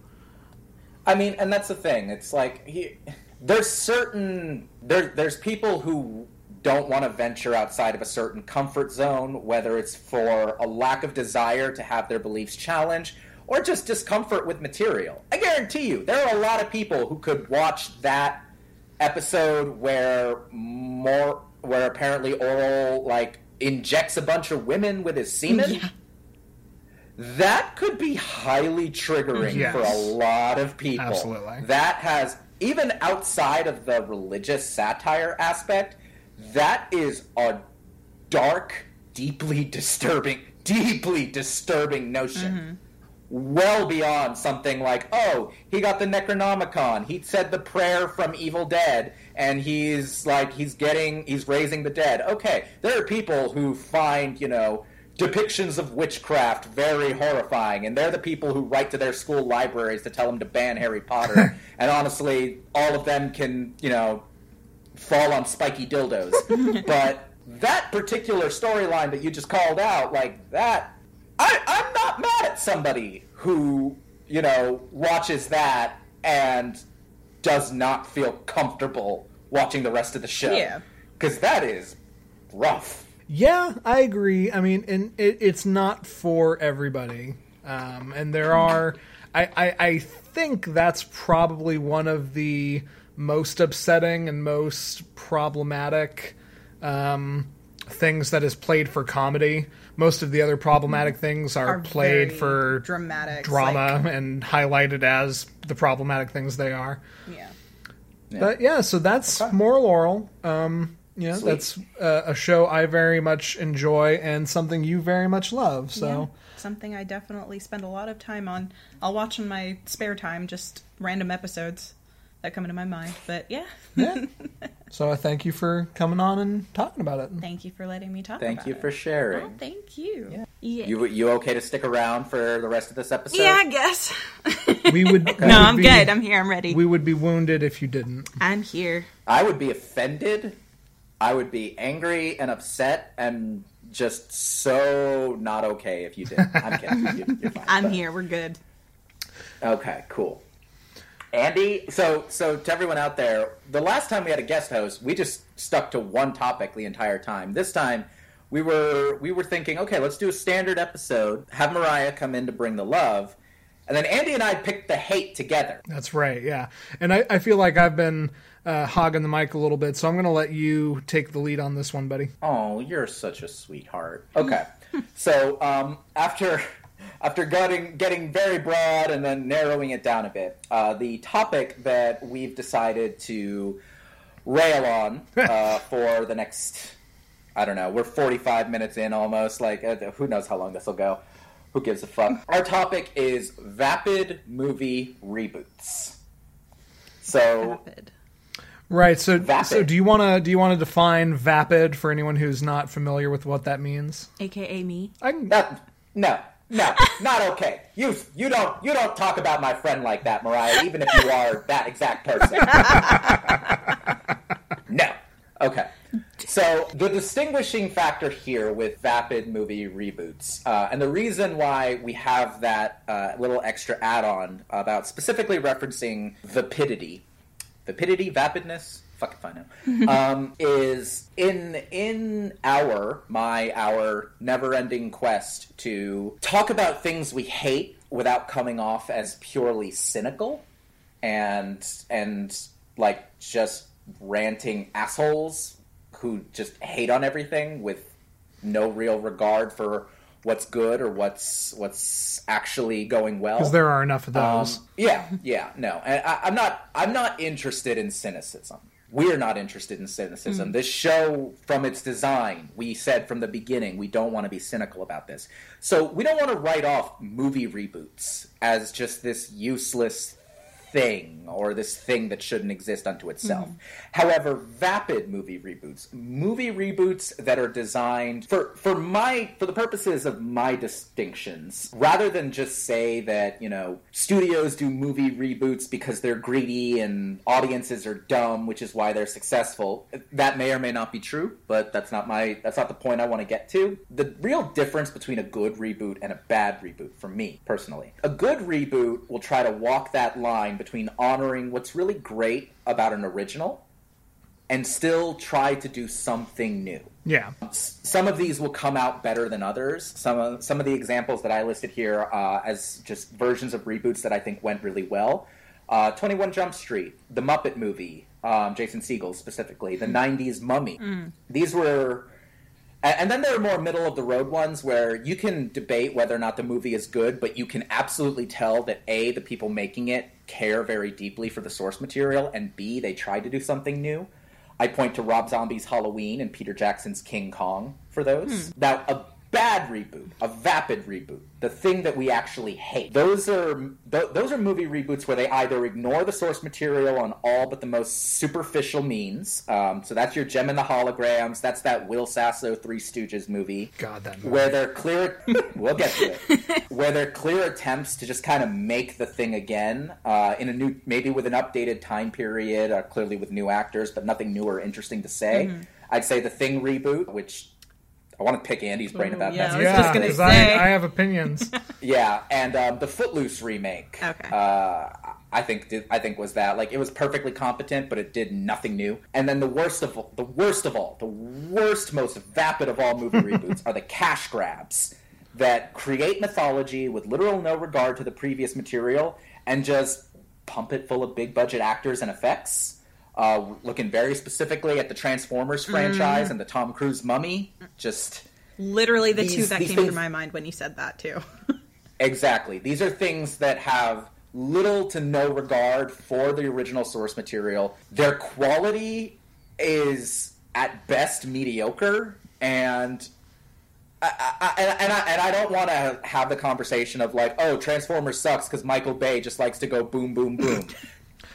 I mean, and that's the thing. It's like he, there's certain there there's people who don't want to venture outside of a certain comfort zone, whether it's for a lack of desire to have their beliefs challenged or just discomfort with material. I guarantee you, there are a lot of people who could watch that episode where more where apparently Orel like injects a bunch of women with his semen. That could be highly triggering Yes. for a lot of people. Absolutely. That has even outside of the religious satire aspect, that is a dark, deeply disturbing, deeply disturbing notion. Mm-hmm. Well beyond something like, oh, he got the Necronomicon. He said the prayer from Evil Dead, and he's like, he's getting, he's raising the dead. Okay, there are people who find, you know, depictions of witchcraft very horrifying, and they're the people who write to their school libraries to tell them to ban Harry Potter. and honestly, all of them can, you know, fall on spiky dildos. but that particular storyline that you just called out, like that, I, I'm not mad at somebody who, you know, watches that and does not feel comfortable watching the rest of the show. Yeah. Because that is rough. Yeah, I agree. I mean, and it, it's not for everybody. Um, and there are, I, I, I think that's probably one of the most upsetting and most problematic um, things that is played for comedy. Most of the other problematic things are, Are played for dramatics, drama and highlighted as the problematic things they are. Yeah. But yeah, so that's Moral Orel. Um, you know, Sweet. that's uh, a show I very much enjoy and something you very much love. So Yeah, something I definitely spend a lot of time on. I'll watch in my spare time, just random episodes that come into my mind. But yeah, yeah. so I thank you for coming on and talking about it. thank you for letting me talk. Thank about you it. for sharing. Oh, thank you. Yeah. You you okay to stick around for the rest of this episode? Yeah, I guess. We would no, I'm be- good. I'm here. I'm ready. We would be wounded if you didn't. I'm here. I would be offended. I would be angry and upset and just so not okay if you did. I'm kidding. You're fine. I'm But- here. We're good. Okay, cool. Andy, so so to everyone out there, the last time we had a guest host, we just stuck to one topic the entire time. This time, we were we were thinking, okay, let's do a standard episode, have Moriah come in to bring the love, and then Andy and I picked the hate together. That's right, yeah. And I, I feel like I've been uh, hogging the mic a little bit, so I'm going to let you take the lead on this one, buddy. Oh, you're such a sweetheart. Okay, so um, after after getting getting very broad and then narrowing it down a bit, uh, the topic that we've decided to rail on uh, for the next, I don't know, we're 45 minutes in almost. Like, uh, who knows how long this will go? Who gives a fuck? Our topic is vapid movie reboots. So Rapid. Right. So, Vapid. so do you want to do you want to define vapid for anyone who's not familiar with what that means? AKA me. I can, That no, no, not okay. You you don't you don't talk about my friend like that, Moriah. Even if you are that exact person. no. Okay. So the distinguishing factor here with vapid movie reboots, uh, and the reason why we have that uh, little extra add-on about specifically referencing vapidity, vapidity, vapidness, if I know, um, is in in our my our never-ending quest to talk about things we hate without coming off as purely cynical and and like just ranting assholes who just hate on everything with no real regard for what's good or what's what's actually going well. because there are enough of Um, those. yeah, yeah, no, and I, I'm not. I'm not interested in cynicism. We're not interested in cynicism. Mm. This show, from its design, we said from the beginning we don't want to be cynical about this. So we don't want to write off movie reboots as just this useless thing or this thing that shouldn't exist unto itself. Mm-hmm. However, vapid movie reboots, movie reboots that are designed for for my for the purposes of my distinctions, rather than just say that, you know, studios do movie reboots because they're greedy and audiences are dumb, which is why they're successful. That may or may not be true, but that's not my that's not the point I want to get to. The real difference between a good reboot and a bad reboot for me personally. A good reboot will try to walk that line between honoring what's really great about an original and still try to do something new. Yeah. Some of these will come out better than others. Some of, some of the examples that I listed here uh, as just versions of reboots that I think went really well. Uh, 21 Jump Street, The Muppet Movie, um, Jason Segel specifically, the 90s Mummy. These were and then there are more middle of the road ones where you can debate whether or not the movie is good, but you can absolutely tell that A, the people making it care very deeply for the source material, and B, they tried to do something new. I point to Rob Zombie's Halloween and Peter Jackson's King Kong for those. Hmm. Now, a bad reboot, a vapid reboot, the thing that we actually hate. Those are th- those are movie reboots where they either ignore the source material on all but the most superficial means. Um, so that's your Jem and the Holograms. That's that Will Sasso Three Stooges movie. God, that movie. Where they're clear, we'll get to it. Where they're clear attempts to just kind of make the thing again uh, in a new, maybe with an updated time period, or clearly with new actors, but nothing new or interesting to say. I'd say the Thing reboot, which I want to pick Andy's brain Ooh, about yeah, that. I was yeah, just gonna 'cause say. I, I have opinions. Yeah, and um, the Footloose remake. Okay. Uh, I think did, I think was that like it was perfectly competent, but it did nothing new. And then the worst of all, the worst of all, the worst, most vapid of all movie reboots are the cash grabs that create mythology with literal no regard to the previous material and just pump it full of big budget actors and effects. Uh, looking very specifically at the Transformers franchise and the Tom Cruise Mummy, just Literally the two that these came to my mind when you said that too. Exactly. These are things that have little to no regard for the original source material. Their quality is at best mediocre, and I, I, and, and I, and I don't want to have the conversation of like, oh, Transformers sucks because Michael Bay just likes to go boom, boom, boom.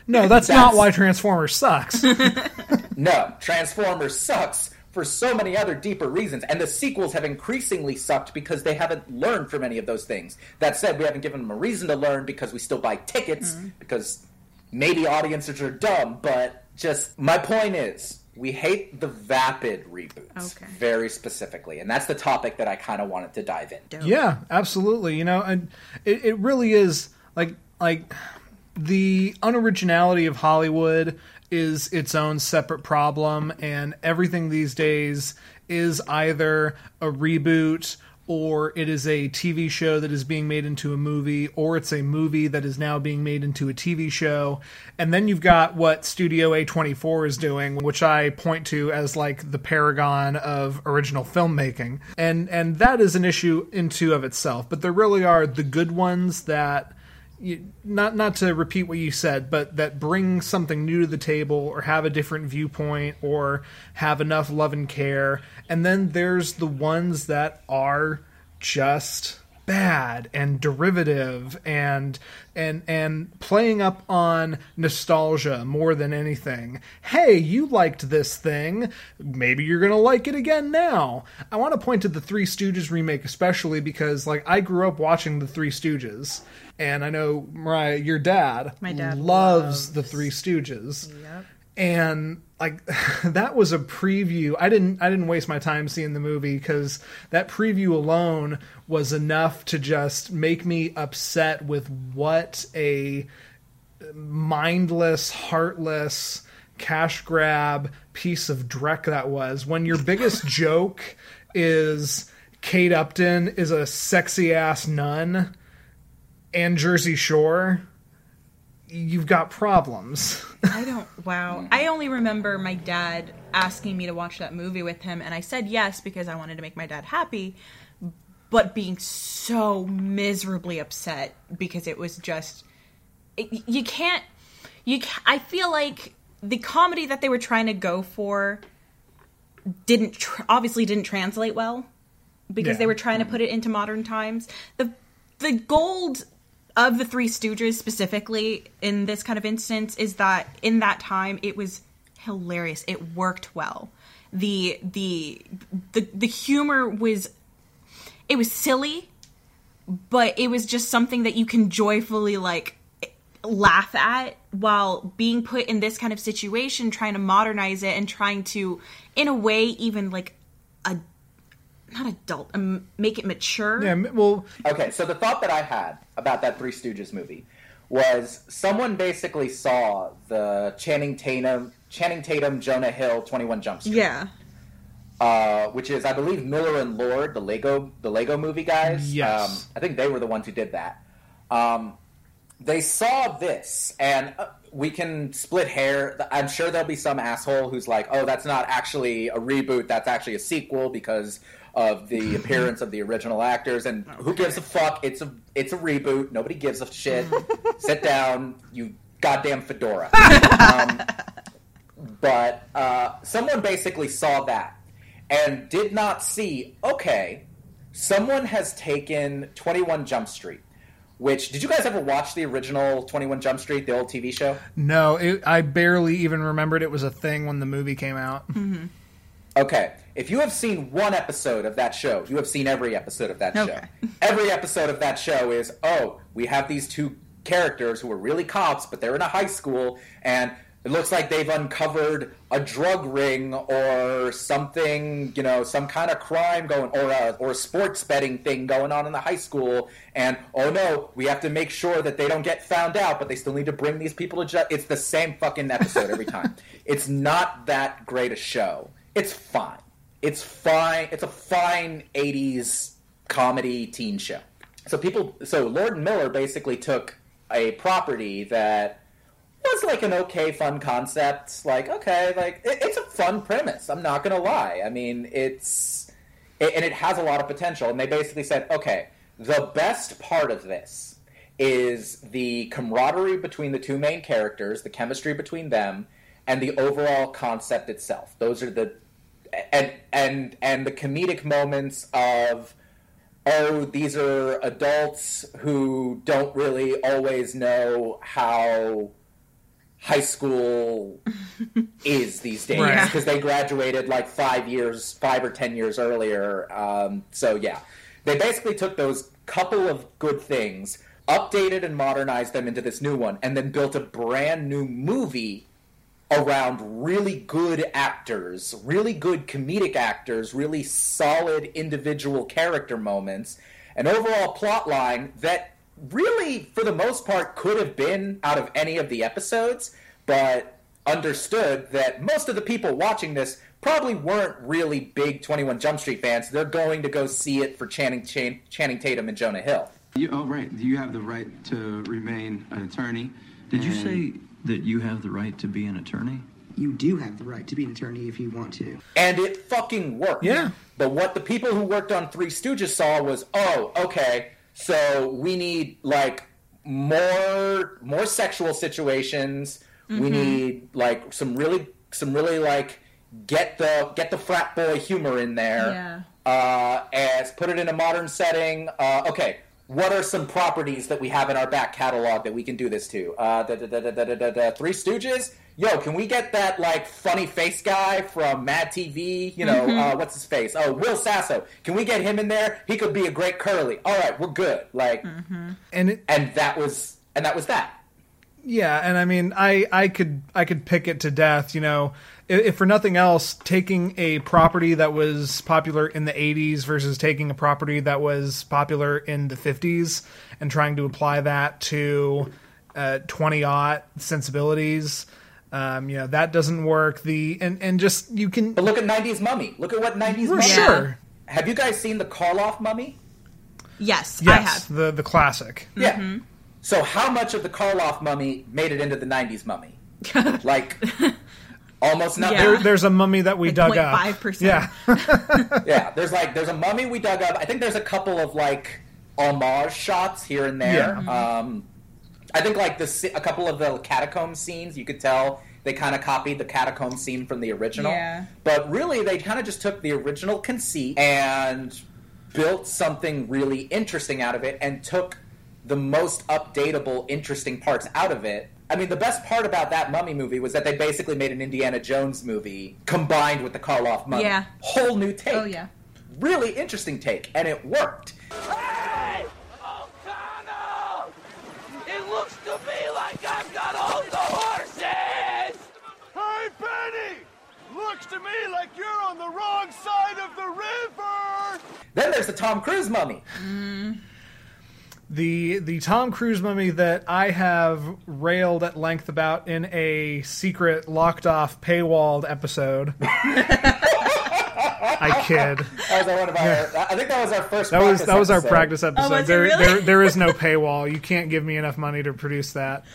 No, that's, That's- not why Transformers sucks. no, Transformers sucks for so many other deeper reasons, and the sequels have increasingly sucked because they haven't learned from any of those things. That said, we haven't given them a reason to learn because we still buy tickets mm-hmm. because maybe audiences are dumb, but just my point is we hate the vapid reboots Okay. very specifically, and that's the topic that I kind of wanted to dive in. Yeah, absolutely. You know, and it, it really is like like the unoriginality of Hollywood is its own separate problem, and everything these days is either a reboot or it is a TV show that is being made into a movie, or it's a movie that is now being made into a TV show. And then you've got what Studio A24 is doing, which I point to as like the paragon of original filmmaking. And and that is an issue into of itself, but there really are the good ones that you, not not to repeat what you said, but that bring something new to the table or have a different viewpoint or have enough love and care. And then there's the ones that are just bad and derivative and and and playing up on nostalgia more than anything. Hey, you liked this thing, maybe you're going to like it again now. I want to point to the Three Stooges remake especially because like I grew up watching the Three Stooges and I know Moriah your dad, My dad loves, loves- the Three Stooges yep. And like that was a preview. I didn't i didn't waste my time seeing the movie because that preview alone was enough to just make me upset with what a mindless heartless cash grab piece of dreck that was. When your biggest joke is kate upton is a sexy ass nun and jersey shore you've got problems I don't. Wow. I only remember my dad asking me to watch that movie with him, and I said yes because I wanted to make my dad happy, but being so miserably upset because it was just. It, you can't. You. I feel like the comedy that they were trying to go for didn't tr- obviously didn't translate well because Yeah. they were trying to put it into modern times. The the gold of the Three Stooges specifically in this kind of instance is that in that time it was hilarious. It worked well. The the the the humor was it was silly, but it was just something that you can joyfully like laugh at while being put in this kind of situation trying to modernize it and trying to in a way even like a not adult um, make it mature yeah well Okay, so the thought that I had about that Three Stooges movie was someone basically saw the Channing Tatum, Channing Tatum, Jonah Hill, Twenty One Jump Street, yeah uh, which is I believe Miller and Lord, the Lego, the Lego Movie guys. Yes. um, I think they were the ones who did that. Um, they saw this, and uh, we can split hair. I'm sure there'll be some asshole who's like, "Oh, that's not actually a reboot. That's actually a sequel because of the appearance of the original actors." And who gives a fuck? It's a it's a reboot. Nobody gives a shit. Sit down, you goddamn fedora. um, but uh, someone basically saw that and did not see. Okay, someone has taken Twenty One Jump Street. Which did you guys ever watch the original Twenty One Jump Street, the old TV show? No, it, I barely even remembered it was a thing when the movie came out. Okay, if you have seen one episode of that show, you have seen every episode of that show. Every episode of that show is, oh, we have these two characters who are really cops, but they're in a high school, and It looks like they've uncovered a drug ring or something, you know, some kind of crime going, or a, or a sports betting thing going on in the high school. And oh no, we have to make sure that they don't get found out, but they still need to bring these people to justice. It's the same fucking episode every time. it's not that great a show. It's fine. It's fine. It's a fine '80s comedy teen show. So people, so Lord and Miller basically took a property that was like an okay, fun concept. Like, okay, like it, it's a fun premise. I'm not gonna lie. I mean, it's it, and it has a lot of potential. And they basically said, okay, the best part of this is the camaraderie between the two main characters, the chemistry between them, and the overall concept itself. Those are the and and and the comedic moments of oh, these are adults who don't really always know how high school is these days. Because they graduated like five years, five or ten years earlier. Um, so yeah, they basically took those couple of good things, updated and modernized them into this new one, and then built a brand new movie around really good actors, really good comedic actors, really solid individual character moments, an overall plot line that really, for the most part, could have been out of any of the episodes, but understood that most of the people watching this probably weren't really big 21 Jump Street fans. They're going to go see it for Channing, Chan- Channing Tatum and Jonah Hill. You, oh, right. You have the right to remain an attorney. Did you say that you have the right to be an attorney? You do have the right to be an attorney if you want to. and it fucking worked. Yeah. But what the people who worked on Three Stooges saw was, oh, okay, so we need like more more sexual situations. We need like some really some really like get the get the frat boy humor in there. Yeah. Uh, as put it in a modern setting. Uh, okay. What are some properties that we have in our back catalog that we can do this to? Uh, the, the, the Three Stooges. Yo, can we get that like funny face guy from Mad TV? You know, uh, what's his face? Oh, Will Sasso. Can we get him in there? He could be a great Curly. All right, we're good. Like, And it, and that was and that was that. Yeah, and I mean, I I could I could pick it to death. You know, if, if for nothing else, taking a property that was popular in the '80s versus taking a property that was popular in the '50s and trying to apply that to uh, 20 aught sensibilities. Um, you know that doesn't work. The and and just you can But look at '90s Mummy. Look at what '90s For Mummy. sure. Have you guys seen the Karloff Mummy? Yes, I have. the the classic. Yeah. So how much of the Karloff mummy made it into the '90s mummy? like almost nothing. Yeah. There, there's a mummy that we Like dug up. 0.5%. Yeah, Yeah, there's like there's a mummy we dug up. I think there's a couple of like homage shots here and there. Um, I think like the a couple of the catacomb scenes you could tell they kind of copied the catacomb scene from the original. Yeah. But really, they kind of just took the original conceit and built something really interesting out of it, and took the most updatable, interesting parts out of it. I mean, the best part about that Mummy movie was that they basically made an Indiana Jones movie combined with the Karloff Mummy. Yeah. Whole new take. Oh yeah. Really interesting take, and it worked. Hey! O'Connell! It looks to me like I've got all the horses! Hey, Benny! Looks to me like you're on the wrong side of the river! Then there's the Tom Cruise Mummy. Mm. The the Tom Cruise mummy that I have railed at length about in a secret locked off paywalled episode. I kid. That was one of our. I think that was our first. That was that was our practice episode. was it there, really? there there is no paywall. You can't give me enough money to produce that.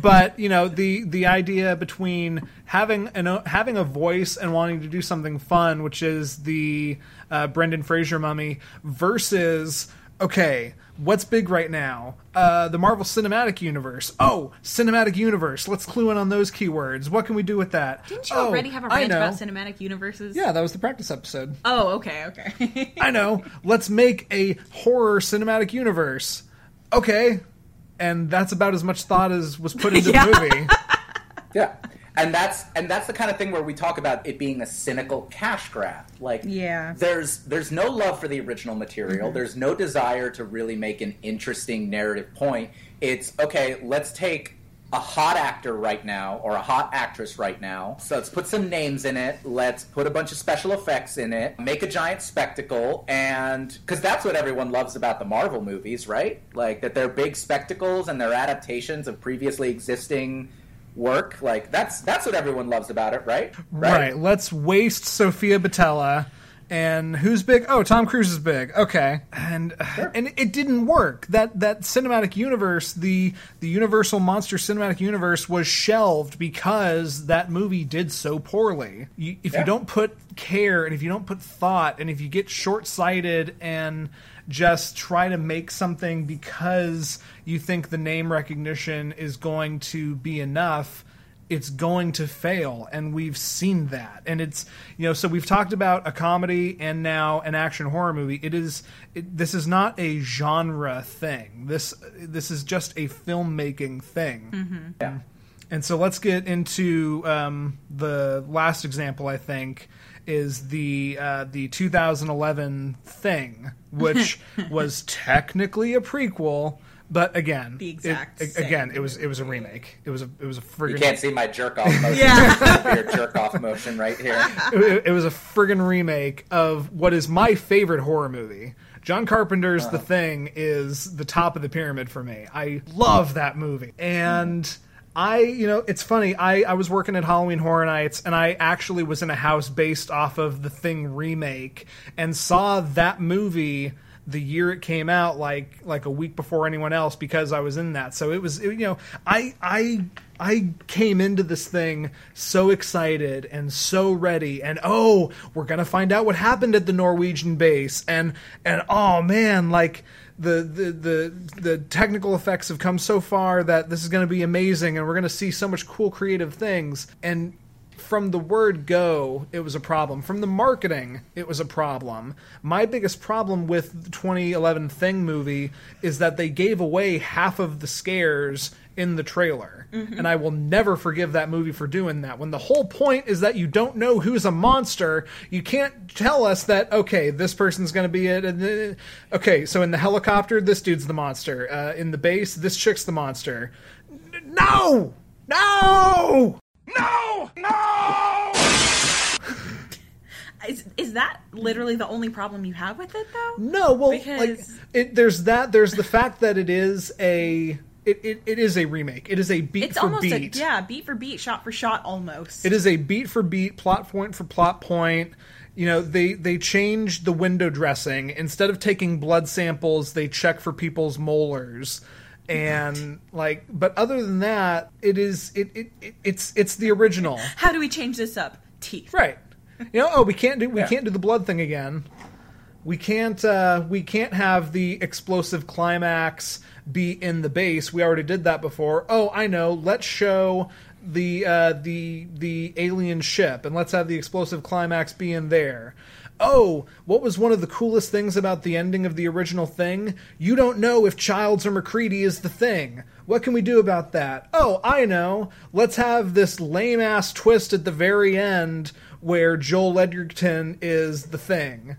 but you know the the idea between having an having a voice and wanting to do something fun, which is the uh, Brendan Fraser mummy, versus okay, what's big right now? Uh, the Marvel Cinematic Universe. Oh, cinematic universe. Let's clue in on those keywords. What can we do with that? Didn't you oh, already have a rant about cinematic universes? Yeah, that was the practice episode. Oh, okay, okay. I know. Let's make a horror cinematic universe. Okay. And that's about as much thought as was put into Yeah. the movie. Yeah, and that's and that's the kind of thing where we talk about it being a cynical cash grab. Like, Yeah. there's there's no love for the original material. Mm-hmm. There's no desire to really make an interesting narrative point. It's okay. Let's take a hot actor right now or a hot actress right now. So let's put some names in it. Let's put a bunch of special effects in it. Make a giant spectacle and cuz that's what everyone loves about the Marvel movies, right? Like that they're big spectacles and they're adaptations of previously existing work. Like that's that's what everyone loves about it, right? Right. Let's waste Sofia Boutella. And who's big? Oh, Tom Cruise is big. Okay, and and it didn't work. That that cinematic universe, the the Universal Monster Cinematic Universe, was shelved because that movie did so poorly. You, if you don't put care and if you don't put thought and if you get short sighted and just try to make something because you think the name recognition is going to be enough it's going to fail and we've seen that and it's you know so we've talked about a comedy and now an action horror movie it is it, this is not a genre thing this this is just a filmmaking thing Mm-hmm. Yeah. and so let's get into um, the last example. I think is the uh, the 2011 thing, which was technically a prequel, but again, The exact it, same again it was it was a remake. It was a it was a friggin' You can't see my jerk off motion. Yeah. Your jerk off motion right here. it, it was a friggin' remake of what is my favorite horror movie. John Carpenter's The Thing is the top of the pyramid for me. I love that movie. And I, you know, it's funny. I, I was working at Halloween Horror Nights and I actually was in a house based off of The Thing remake and saw that movie the year it came out like like a week before anyone else because I was in that. So it was it, you know, I I I came into this thing so excited and so ready and oh, we're going to find out what happened at the Norwegian base and and oh man, like the, the the the technical effects have come so far that this is going to be amazing and we're going to see so much cool creative things and from the word go, it was a problem. From the marketing, it was a problem. My biggest problem with the 2011 Thing movie is that they gave away half of the scares in the trailer. And I will never forgive that movie for doing that. When the whole point is that you don't know who's a monster, you can't tell us that, okay, this person's going to be it. And then, okay, so in the helicopter, this dude's the monster. Uh, in the base, this chick's the monster. N- No! No! No! No! Is, is that literally the only problem you have with it, though? No, well, Because- like it, there's that. There's the fact that it is a it, it, it is a remake. It is a beat It's for almost beat. a yeah, beat for beat, shot for shot, almost. It is a beat for beat, plot point for plot point. You know, they they changed the window dressing. Instead of taking blood samples, they check for people's molars. And like, but other than that, it is it, it, it it's it's the original. How do we change this up? Teeth. Right. You know, oh, we can't do we Yeah. can't do the blood thing again. We can't uh, we can't have the explosive climax be in the base. We already did that before. Oh, I know. Let's show the uh, the the alien ship and let's have the explosive climax be in there. Oh, what was one of the coolest things about the ending of the original thing? You don't know if Childs or MacReady is the thing. What can we do about that? Oh, I know. Let's have this lame ass twist at the very end where Joel Edgerton is the thing.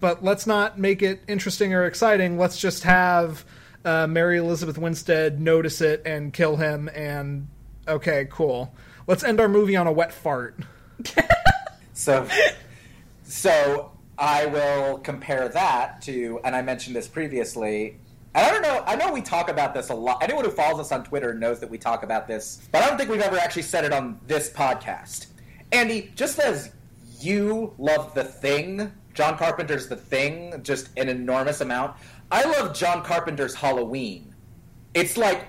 But let's not make it interesting or exciting. Let's just have uh, Mary Elizabeth Winstead notice it and kill him. And okay, cool. Let's end our movie on a wet fart. So, so I will compare that to, and I mentioned this previously. And I don't know. I know we talk about this a lot. Anyone who follows us on Twitter knows that we talk about this, but I don't think we've ever actually said it on this podcast. Andy, just as you love the thing, John Carpenter's The Thing, just an enormous amount. I love John Carpenter's Halloween. It's like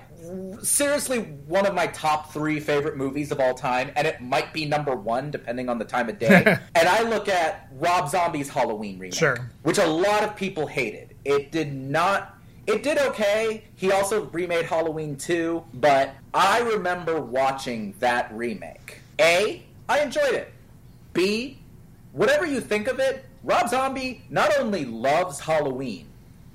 seriously one of my top three favorite movies of all time, and it might be number one depending on the time of day. and I look at Rob Zombie's Halloween remake, Sure. which a lot of people hated. It did not. It did okay. He also remade Halloween 2, but I remember watching that remake. A, I enjoyed it. B, whatever you think of it, Rob Zombie not only loves Halloween,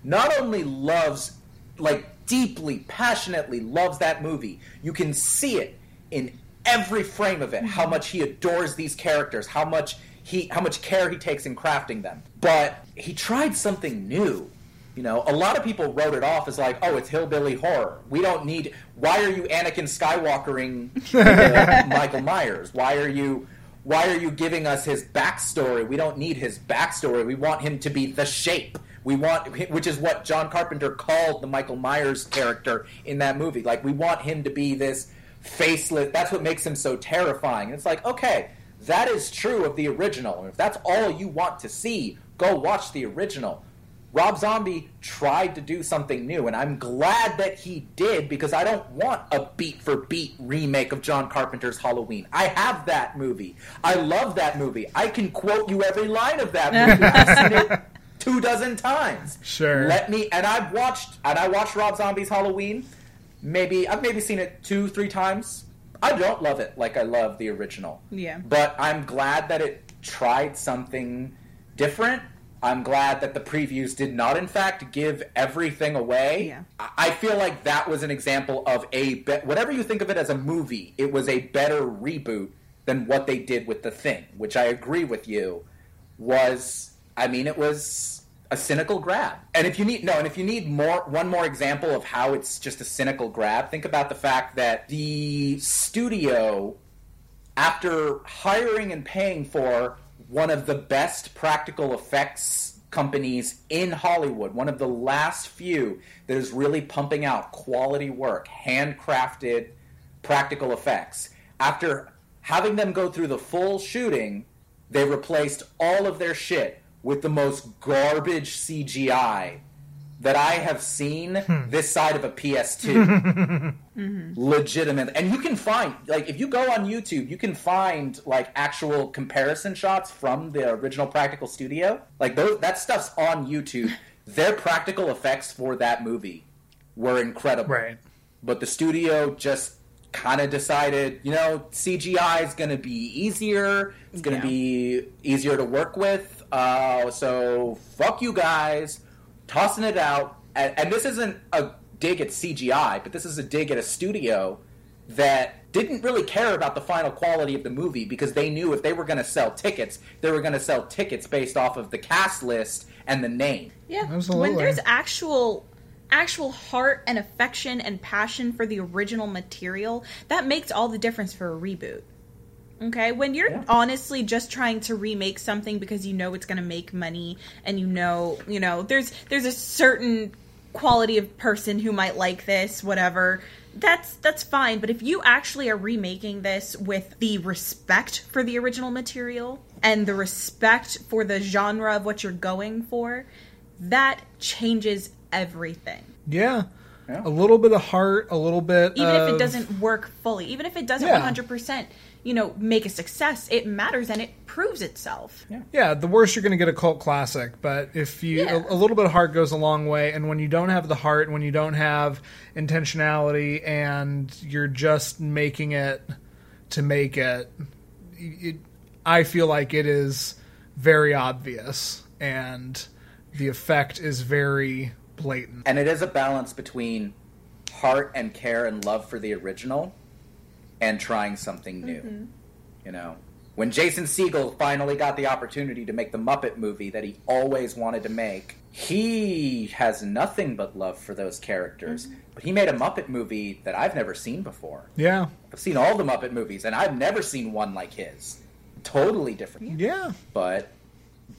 not only loves, like, deeply, passionately loves that movie, you can see it in every frame of it how mm-hmm. much he adores these characters, how much he how much care he takes in crafting them. But he tried something new You know, a lot of people wrote it off as like, oh, it's hillbilly horror. We don't need. Why are you Anakin Skywalkering Michael Myers? Why are you? Why are you giving us his backstory? We don't need his backstory. We want him to be the shape. We want, which is what John Carpenter called the Michael Myers character in that movie. Like, we want him to be this faceless. That's what makes him so terrifying. And it's like, okay, that is true of the original. And if that's all you want to see, go watch the original. Rob Zombie tried to do something new, and I'm glad that he did because I don't want a beat for beat remake of John Carpenter's Halloween. I have that movie. I love that movie. I can quote you every line of that movie. I've seen it two dozen times. Sure. Let me and I've watched and I watched Rob Zombie's Halloween. Maybe I've maybe seen it two, three times. I don't love it like I love the original. Yeah. But I'm glad that it tried something different. I'm glad that the previews did not, in fact, give everything away. Yeah. I- feel like that was an example of a be- whatever you think of it as a movie. It was a better reboot than what they did with the thing, which I agree with you. Was I mean, it was a cynical grab. And if you need no, and if you need more, one more example of how it's just a cynical grab, think about the fact that the studio after hiring and paying for one of the best practical effects companies in Hollywood, one of the last few that is really pumping out quality work, handcrafted practical effects. After having them go through the full shooting, they replaced all of their shit with the most garbage CGI that I have seen this side of a PS2 legitimate. And you can find like if you go on youtube you can find like actual comparison shots from the original practical studio. Like those that stuff's on youtube. Their practical effects for that movie were incredible. Right. but the studio just kind of decided you know cgi is going to be easier. It's going to Yeah. be easier to work with. Uh, so fuck you guys tossing it out and, and this isn't a dig at cgi but this is a dig at a studio that didn't really care about the final quality of the movie because they knew if they were going to sell tickets they were going to sell tickets based off of the cast list and the name Yeah. Absolutely. When there's actual actual heart and affection and passion for the original material, that makes all the difference for a reboot. Okay? When you're Yeah. honestly just trying to remake something because you know it's going to make money and you know, you know, there's there's a certain quality of person who might like this, whatever. That's that's fine, but if you actually are remaking this with the respect for the original material and the respect for the genre of what you're going for, that changes everything. Yeah. Yeah. A little bit of heart, a little bit Even if it doesn't work fully, even if it doesn't Yeah. 100%, you know, make a success, it matters and it proves itself. Yeah, yeah the worst you're going to get a cult classic, but if you Yeah. a, a little bit of heart goes a long way, and when you don't have the heart, when you don't have intentionality, and you're just making it to make it, it I feel like it is very obvious, and the effect is very blatant. and it is a balance between heart and care and love for the original and trying something new mm-hmm. you know? When jason segel finally got the opportunity to make the muppet movie that he always wanted to make he has nothing but love for those characters mm-hmm. but he made a muppet movie that i've never seen before. Yeah, i've seen all the muppet movies and i've never seen one like his. Totally different. Yeah, but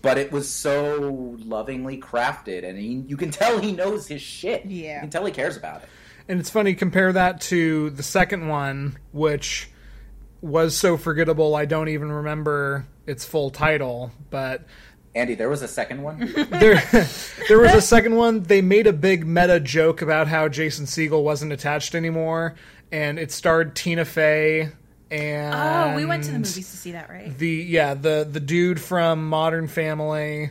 but it was so lovingly crafted and he, you can tell he knows his shit. Yeah. you can tell he cares about it And it's funny, compare that to the second one, which was so forgettable I don't even remember its full title. But andy there was a second one there, there was a second one. They made a big meta joke about how Jason Segel wasn't attached anymore, and it starred Tina Fey and Oh, we went to the movies to see that, right? The yeah, the the dude from Modern Family,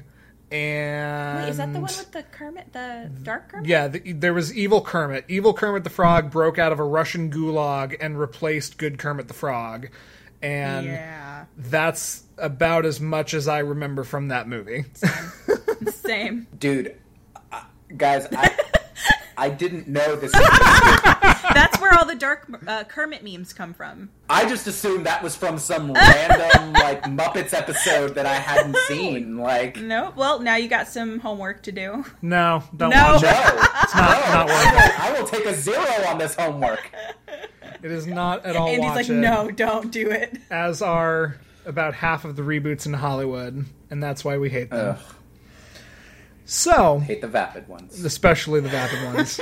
and Wait, is that the one with the Kermit, the dark Kermit? Yeah, the, there was Evil Kermit. Evil Kermit the Frog broke out of a Russian gulag and replaced Good Kermit the Frog. And Yeah. that's about as much as I remember from that movie. Same. dude uh, guys I, I didn't know this. That's where all the dark uh, Kermit memes come from. I just assumed that was from some random like Muppets episode that I hadn't seen. Like, No, well, now you got some homework to do. No, don't No. watch no, it. It's not, no, not worth I, it. will, I will take a zero on this homework. It is not at all Andy's watch like, it. no, don't do it. As are about half of the reboots in Hollywood, and that's why we hate them. Ugh, So, hate the vapid ones. especially the vapid ones.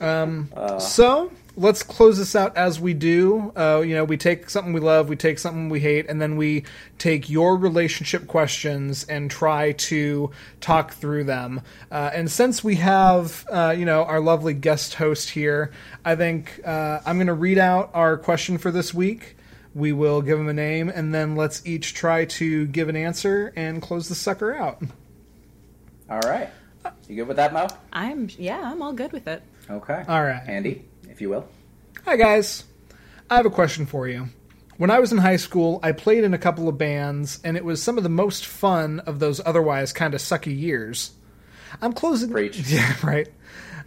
Um, Uh. so let's close this out as we do. Uh, you know, we take something we love, we take something we hate, and then we take your relationship questions and try to talk through them. Uh, and since we have, uh, you know, our lovely guest host here, I think uh, I'm going to read out our question for this week. We will give him a name, and then let's each try to give an answer and close the sucker out. All right, you good with that, Mo? I'm yeah, I'm all good with it. Okay. All right. Andy, if you will. Hi, guys. I have a question for you. When I was in high school, I played in a couple of bands, and it was some of the most fun of those otherwise kind of sucky years. I'm closing. Preach. Yeah, right.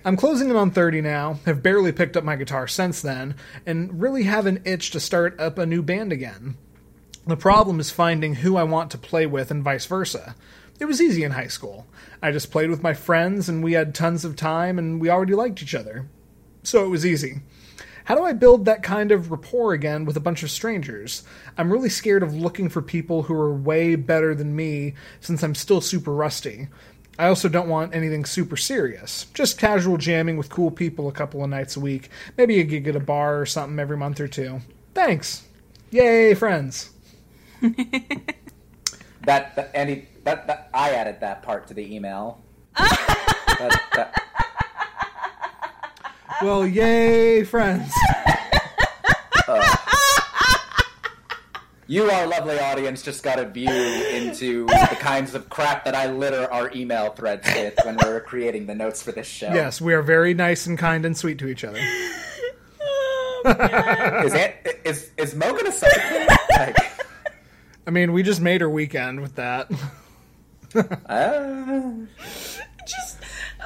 I'm closing in on 30 now, have barely picked up my guitar since then, and really have an itch to start up a new band again. The problem is finding who I want to play with and vice versa. It was easy in high school. I just played with my friends and we had tons of time and we already liked each other. So it was easy. How do I build that kind of rapport again with a bunch of strangers? I'm really scared of looking for people who are way better than me since I'm still super rusty. I also don't want anything super serious. Just casual jamming with cool people a couple of nights a week. Maybe a gig at a bar or something every month or two. Thanks. Yay, friends. That, that Andy, that, that I added that part to the email. That- that- Well, yay, friends. Oh. you, our lovely audience, just got a view into the kinds of crap that I litter our email threads with when we're creating the notes for this show. Yes, we are very nice and kind and sweet to each other. Oh, is Aunt, is is Mo gonna suck again? Like, I mean, we just made her weekend with that. Uh, Just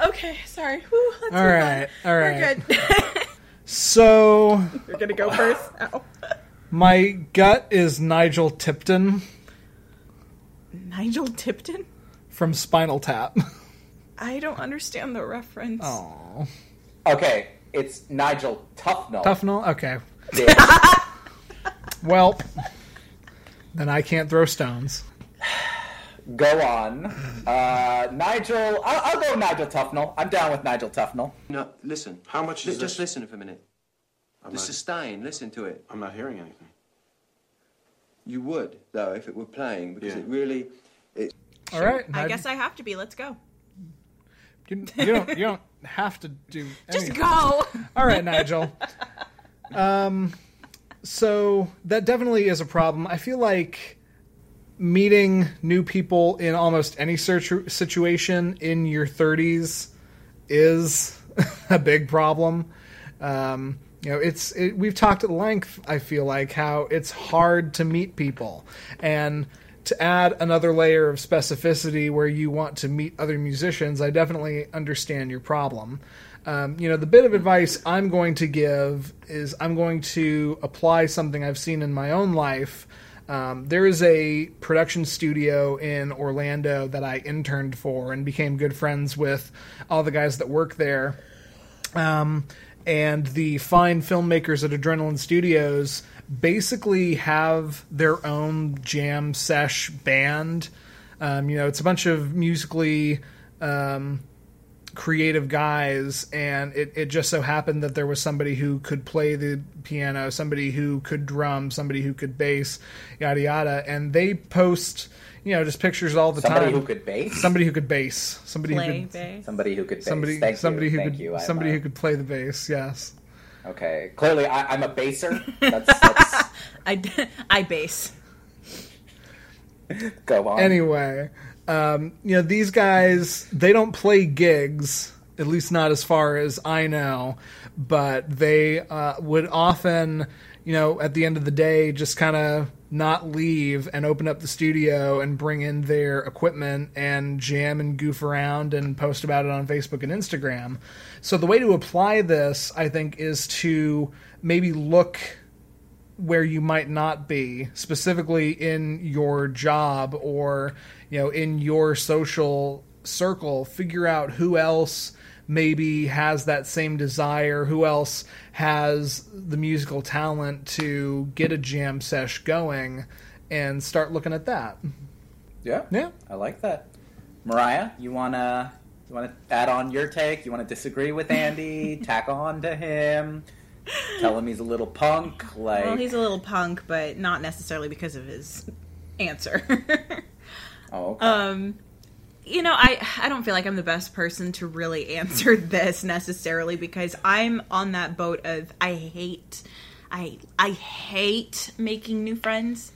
okay. Sorry. Whew, let's All move right, on. all We're good. So, You're gonna go first. Ow. my gut is Nigel Tipton Nigel Tipton. from Spinal Tap. I don't understand the reference. Oh, okay, it's Nigel Tufnel. Tufnel? Okay. Yeah. Well, then I can't throw stones. Go on, uh, Nigel. I'll, I'll go Nigel Tufnel. I'm down with Nigel Tufnel. No, listen. How much is Just this? listen for a minute. I'm the not, sustain, listen to it. I'm not hearing anything. You would, though, if it were playing, because Yeah. it really. All right. I guess I have to be. Let's go. You, you don't. You don't have to do. Just anything. go. All right, Nigel. Um, so that definitely is a problem. I feel like meeting new people in almost any search situation in your 30s is a big problem. Um, you know, it's it, we've talked at length. I feel like how it's hard to meet people, and to add another layer of specificity where you want to meet other musicians, I definitely understand your problem. Um, you know, the bit of advice I'm going to give is I'm going to apply something I've seen in my own life. Um, there is a production studio in Orlando that I interned for and became good friends with all the guys that work there. Um, and the fine filmmakers at Adrenaline Studios basically have their own jam sesh band. Um, you know, it's a bunch of musically um, creative guys, and it, it just so happened that there was somebody who could play the piano, somebody who could drum, somebody who could bass, yada yada, and they post. You know, just pictures all the Somebody time. Somebody who could bass. Somebody who could bass. Somebody who could bass. Somebody who could bass. somebody Thank somebody you. who Thank could you. Somebody who could play the bass yes Okay, clearly I, I'm a baser. That's, that's I I base. go on. anyway um, you know these guys they don't play gigs at least not as far as i know but they uh, would often you know, at the end of the day, just kind of not leave and open up the studio and bring in their equipment and jam and goof around and post about it on Facebook and Instagram. So the way to apply this, I think, is to maybe look where you might not be, specifically in your job or, you know, in your social circle, figure out who else maybe has that same desire, who else has the musical talent to get a jam sesh going, and start looking at that. Yeah, yeah, I like that. Moriah, you wanna you wanna add on your take? You wanna disagree with Andy? tack on to him? Tell him he's a little punk. Like, well, he's a little punk, but not necessarily because of his answer. oh, okay. um, you know, I I don't feel like I'm the best person to really answer this necessarily because I'm on that boat of I hate I I hate making new friends.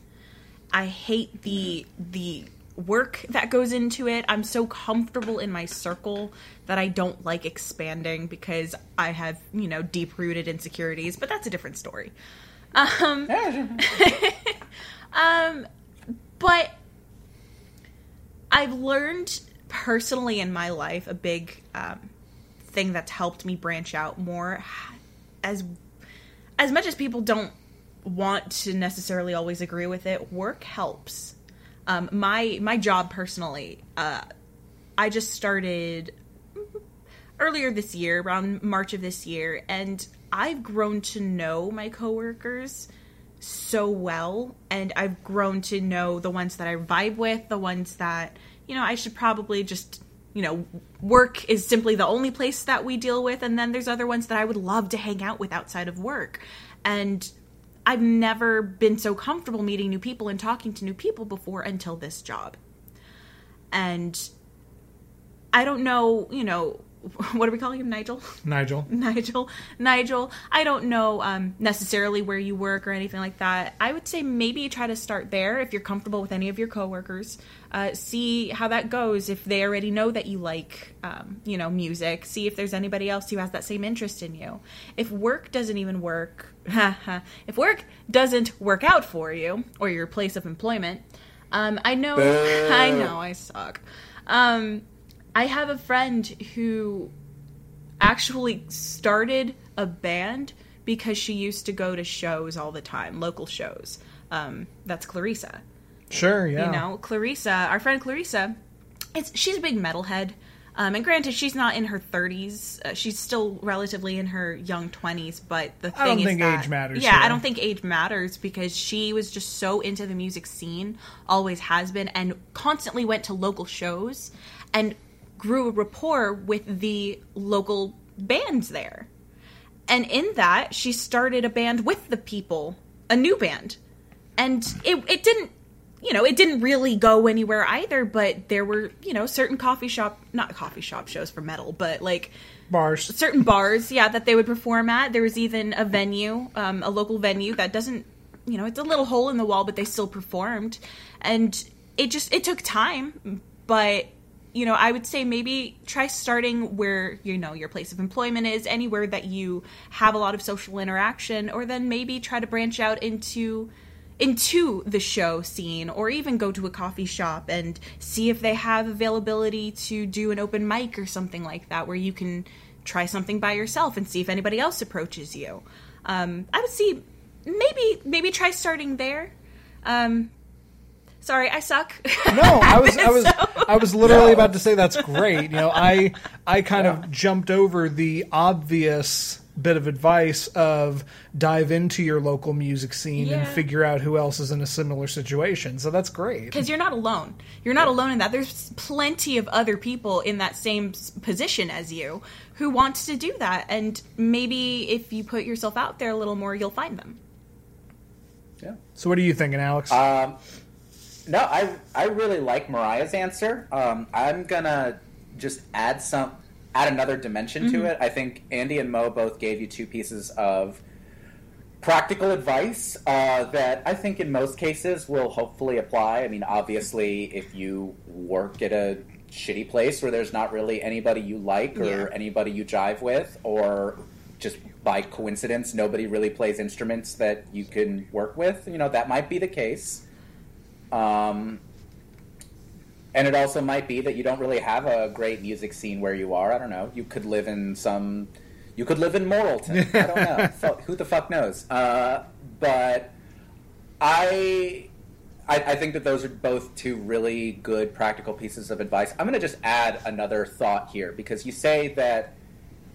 I hate the the work that goes into it. I'm so comfortable in my circle that I don't like expanding because I have, you know, deep rooted insecurities, but that's a different story. Um, um but I've learned personally in my life a big um, thing that's helped me branch out more. As as much as people don't want to necessarily always agree with it work helps. Um, my my job personally uh, i just started earlier this year around march of this year and i've grown to know my coworkers so well and i've grown to know the ones that i vibe with the ones that you know, I should probably just, you know, work is simply the only place that we deal with. And then there's other ones that I would love to hang out with outside of work. And I've never been so comfortable meeting new people and talking to new people before until this job. And I don't know, you know, what are we calling him? Nigel? Nigel. Nigel. Nigel. I don't know um, necessarily where you work or anything like that. I would say maybe try to start there if you're comfortable with any of your coworkers. Uh, see how that goes. If they already know that you like um, you know music see if there's anybody else who has that same interest in you. If work doesn't even work if work doesn't work out for you or your place of employment um, i know i know i suck. Um, I have a friend who actually started a band because she used to go to shows all the time, local shows. Um, that's Clarissa. Sure, yeah. You know, Clarissa, our friend Clarissa, it's she's a big metalhead. Um, and granted, she's not in her 30s. Uh, she's still relatively in her young 20s. But the thing I don't is think that, age matters. Yeah, here. I don't think age matters because she was just so into the music scene, always has been, and constantly went to local shows and grew a rapport with the local bands there. And in that, she started a band with the people, a new band. And it, it didn't, you know, it didn't really go anywhere either, but there were, you know, certain coffee shop, not coffee shop shows for metal, but like bars. Certain bars, yeah, that they would perform at. There was even a venue, um, a local venue that doesn't, you know, it's a little hole in the wall, but they still performed. And it just, it took time, but you know, I would say maybe try starting where, you know, your place of employment is, anywhere that you have a lot of social interaction, or then maybe try to branch out into into the show scene or even go to a coffee shop and see if they have availability to do an open mic or something like that where you can try something by yourself and see if anybody else approaches you. Um, I would see maybe maybe try starting there. Um, Sorry, I suck. No, I was I was I was literally about to say that's great. You know, I I kind yeah. of jumped over the obvious bit of advice of dive into your local music scene yeah. and figure out who else is in a similar situation. So that's great. Because you're not alone. You're not yeah. alone in that. There's plenty of other people in that same position as you who wants to do that. And maybe if you put yourself out there a little more, you'll find them. Yeah. So what are you thinking, Alex? Um, no, I I really like Moriah's answer. Um, I'm gonna just add some add another dimension mm-hmm. to it. I think Andy and Mo both gave you two pieces of practical advice uh, that I think in most cases will hopefully apply. I mean, obviously, if you work at a shitty place where there's not really anybody you like or yeah. anybody you jive with, or just by coincidence nobody really plays instruments that you can work with. You know, that might be the case. Um, and it also might be that you don't really have a great music scene where you are. I don't know. You could live in some. You could live in Moralton. I don't know. Who the fuck knows? Uh, but I, I, I think that those are both two really good practical pieces of advice. I'm going to just add another thought here because you say that,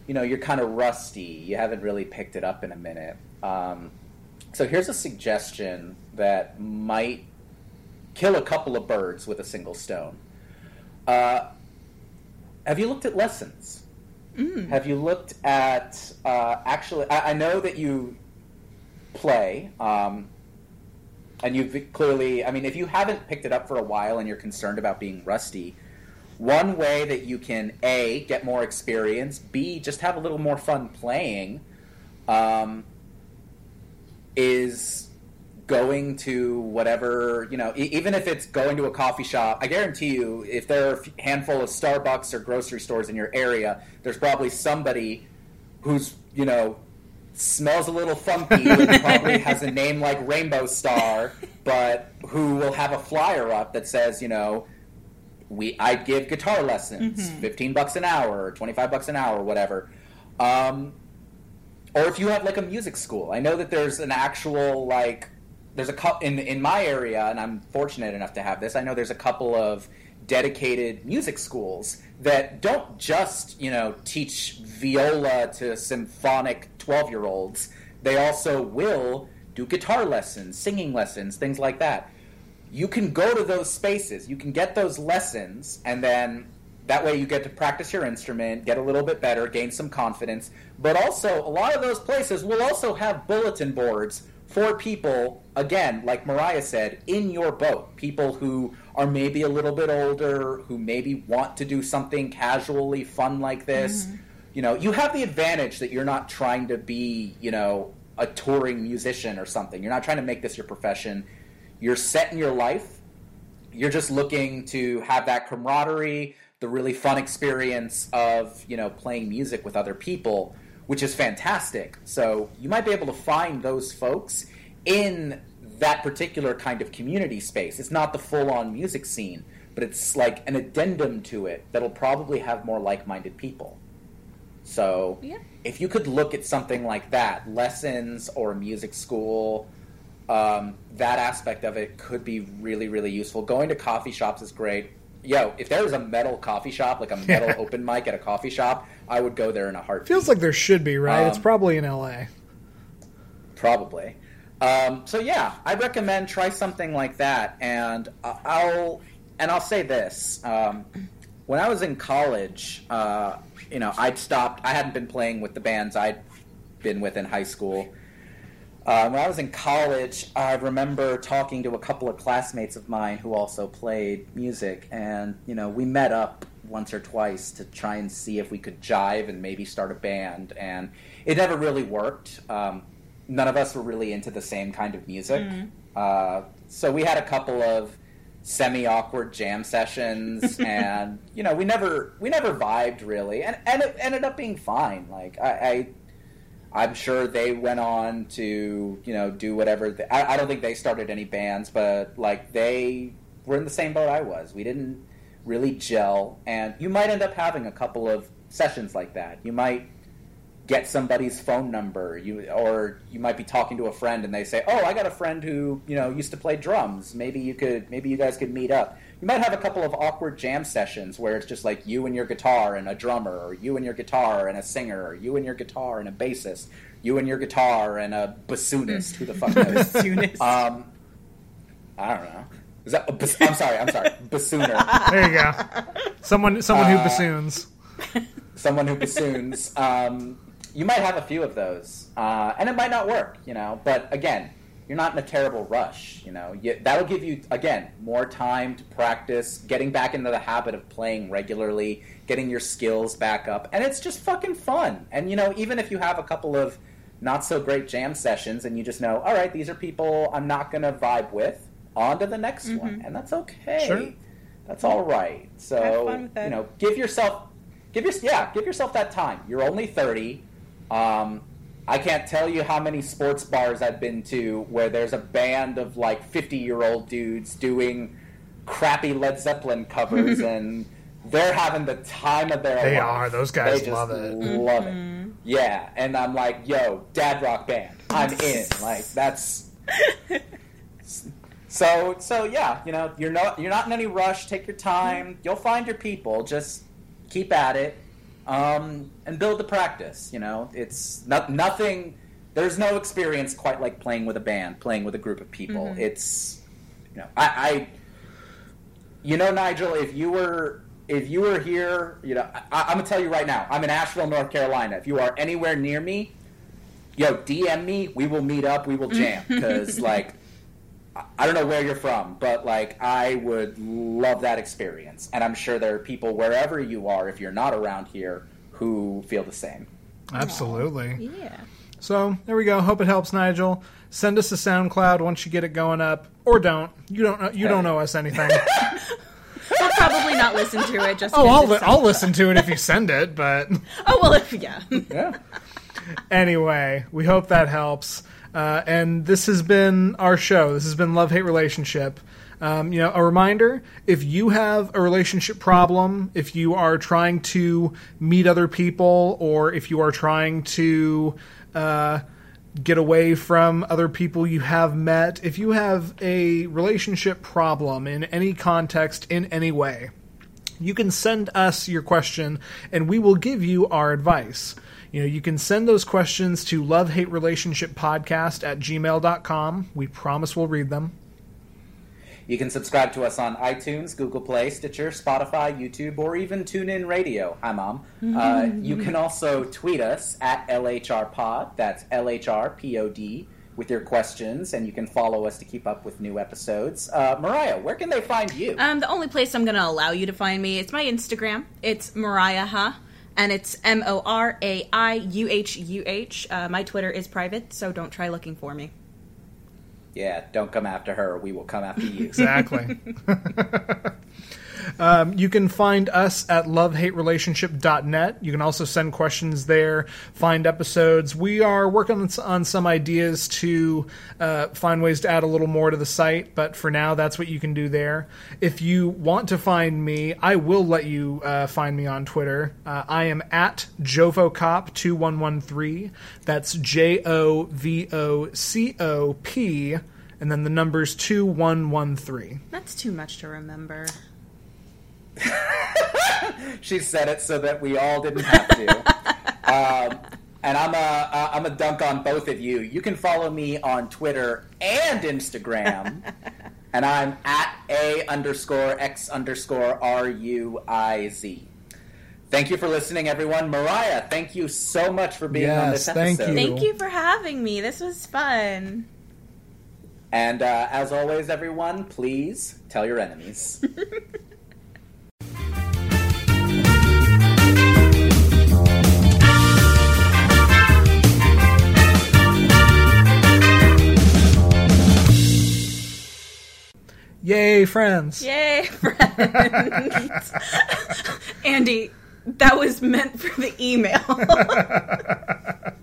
you know, you're kind of rusty. You haven't really picked it up in a minute. Um, so here's a suggestion that might kill a couple of birds with a single stone. Uh, have you looked at lessons? Have you looked at uh, actually? I, I know that you play, um, and you've clearly. I mean, if you haven't picked it up for a while and you're concerned about being rusty, one way that you can a get more experience, b just have a little more fun playing, um, is going to whatever you know e- even if it's going to a coffee shop i guarantee you if there are a handful of starbucks or grocery stores in your area there's probably somebody who's you know smells a little funky and probably has a name like rainbow star but who will have a flyer up that says you know we i give guitar lessons 15 bucks an hour or 25 bucks an hour whatever. Um, or if you have like a music school i know that there's an actual like there's a couple in in my area and i'm fortunate enough to have this i know there's a couple of dedicated music schools that don't just you know teach viola to symphonic 12 year olds they also will do guitar lessons singing lessons things like that. You can go to those spaces you can get those lessons and then that way you get to practice your instrument get a little bit better gain some confidence. But also a lot of those places will also have bulletin boards for people again like moriah said in your boat. People who are maybe a little bit older who maybe want to do something casually fun like this. Mm-hmm. You know you have the advantage that you're not trying to be you know a touring musician or something. You're not trying to make this your profession. You're set in your life. You're just looking to have that camaraderie the really fun experience of you know playing music with other people which is fantastic. So you might be able to find those folks in that particular kind of community space. It's not the full-on music scene but it's like an addendum to it that'll probably have more like-minded people. So Yeah. if you could look at something like that lessons or music school um, that aspect of it could be really really useful. Going to coffee shops is great yo if there was a metal coffee shop like a metal Yeah. open mic at a coffee shop i would go there in a heartbeat Feels like there should be, right? it's Um, probably in L.A. probably. Um, so yeah, I recommend try something like that, and I'll and I'll say this: um, when I was in college, uh, you know, I'd stopped. I hadn't been playing with the bands I'd been with in high school. Uh, when I was in college, I remember talking to a couple of classmates of mine who also played music, and you know, we met up once or twice to try and see if we could jive and maybe start a band, and it never really worked. Um, none of us were really into the same kind of music, uh, so we had a couple of semi-awkward jam sessions, and you know, we never we never vibed really, and and it ended up being fine. Like I. I I'm sure they went on to, you know, do whatever. They, I, I don't think they started any bands, but like they were in the same boat I was. We didn't really gel, and you might end up having a couple of sessions like that. You might get somebody's phone number, you or you might be talking to a friend, and they say, "Oh, I got a friend who, you know, used to play drums. Maybe you could, maybe you guys could meet up." You might have a couple of awkward jam sessions where it's just like you and your guitar and a drummer, or you and your guitar and a singer, or you and your guitar and a bassist, you and your guitar and a bassoonist. Who the fuck knows? Bassoonist. Um, I don't know. Is that? A bas- I'm sorry. I'm sorry. Bassooner. There you go. Someone, someone who Uh, bassoons. someone who bassoons. Um, you might have a few of those, uh, and it might not work, you know. But again, you're not in a terrible rush, you know. You, that'll give you again more time to practice, getting back into the habit of playing regularly, getting your skills back up, and it's just fucking fun. And you know, even if you have a couple of not so great jam sessions, and you just know, all right, these are people I'm not going to vibe with. On to the next one, and that's okay. Sure. That's all right. So Have fun with that. you know, give yourself give your yeah, give yourself that time. You're only 30. Um, I can't tell you how many sports bars I've been to where there's a band of like 50 year old dudes doing crappy Led Zeppelin covers and they're having the time of their They life. are. Those guys They just love it. Love it. Mm-hmm. Yeah, and I'm like, yo, dad rock band. I'm in. Like that's so so yeah, you know, you're not you're not in any rush. Take your time. You'll find your people. Just keep at it, um, and build the practice. You know, it's not nothing. There's no experience quite like playing with a band, playing with a group of people. Mhm. It's you know, I, I you know, Nigel, if you were if you were here, you know, I, I'm gonna tell you right now, I'm in Asheville, North Carolina. If you are anywhere near me, yo, DM me. We will meet up. We will jam because like. I- I don't know where you're from, but like I would love that experience, and I'm sure there are people wherever you are, if you're not around here, who feel the same. Absolutely. Yeah. So there we go. Hope it helps, Nigel. Send us a SoundCloud once you get it going up, or don't. You don't. know- You don't owe us anything. We'll probably not listen to it. Just oh, I'll li- I'll listen to it if you send it. But Oh well, if yeah. Yeah. anyway, we hope that helps. Uh, and this has been our show. This has been Love Hate Relationship. Um, you know, a reminder if you have a relationship problem, if you are trying to meet other people, or if you are trying to uh, get away from other people you have met, if you have a relationship problem in any context, in any way, you can send us your question and we will give you our advice. You know, you can send those questions to love hate relationship podcast at gmail.com. We promise we'll read them. You can subscribe to us on iTunes, Google Play, Stitcher, Spotify, YouTube, or even TuneIn Radio. Hi, Mom. Uh, you can also tweet us at LHRPod. That's LHRPOD with your questions, and you can follow us to keep up with new episodes. Uh, Moriah, where can they find you? Um, the only place I'm going to allow you to find me is my Instagram. It's Moriah Huh, and it's M O R A I U H U H. Uh, My Twitter is private, so don't try looking for me. Yeah, don't come after her. We will come after you. Exactly. um, you can find us at lovehaterelationship.net. You can also send questions there, find episodes. We are working on, some ideas to uh, find ways to add a little more to the site, but for now, that's what you can do there. If you want to find me, I will let you uh, find me on Twitter. Uh, I am at JovoCop2113. That's J O V O C O P, and then the numbers 2113. That's too much to remember. she said it so that we all didn't have to. um, and I'm a uh, I'm a dunk on both of you. You can follow me on Twitter and Instagram, and I'm at a underscore x underscore r u i z. Thank you for listening, everyone. Moriah, thank you so much for being on this Yes, thank episode. you. Thank you for having me. This was fun. And uh, as always, everyone, please tell your enemies. Yay, friends. Yay, friends. Andy, that was meant for the email.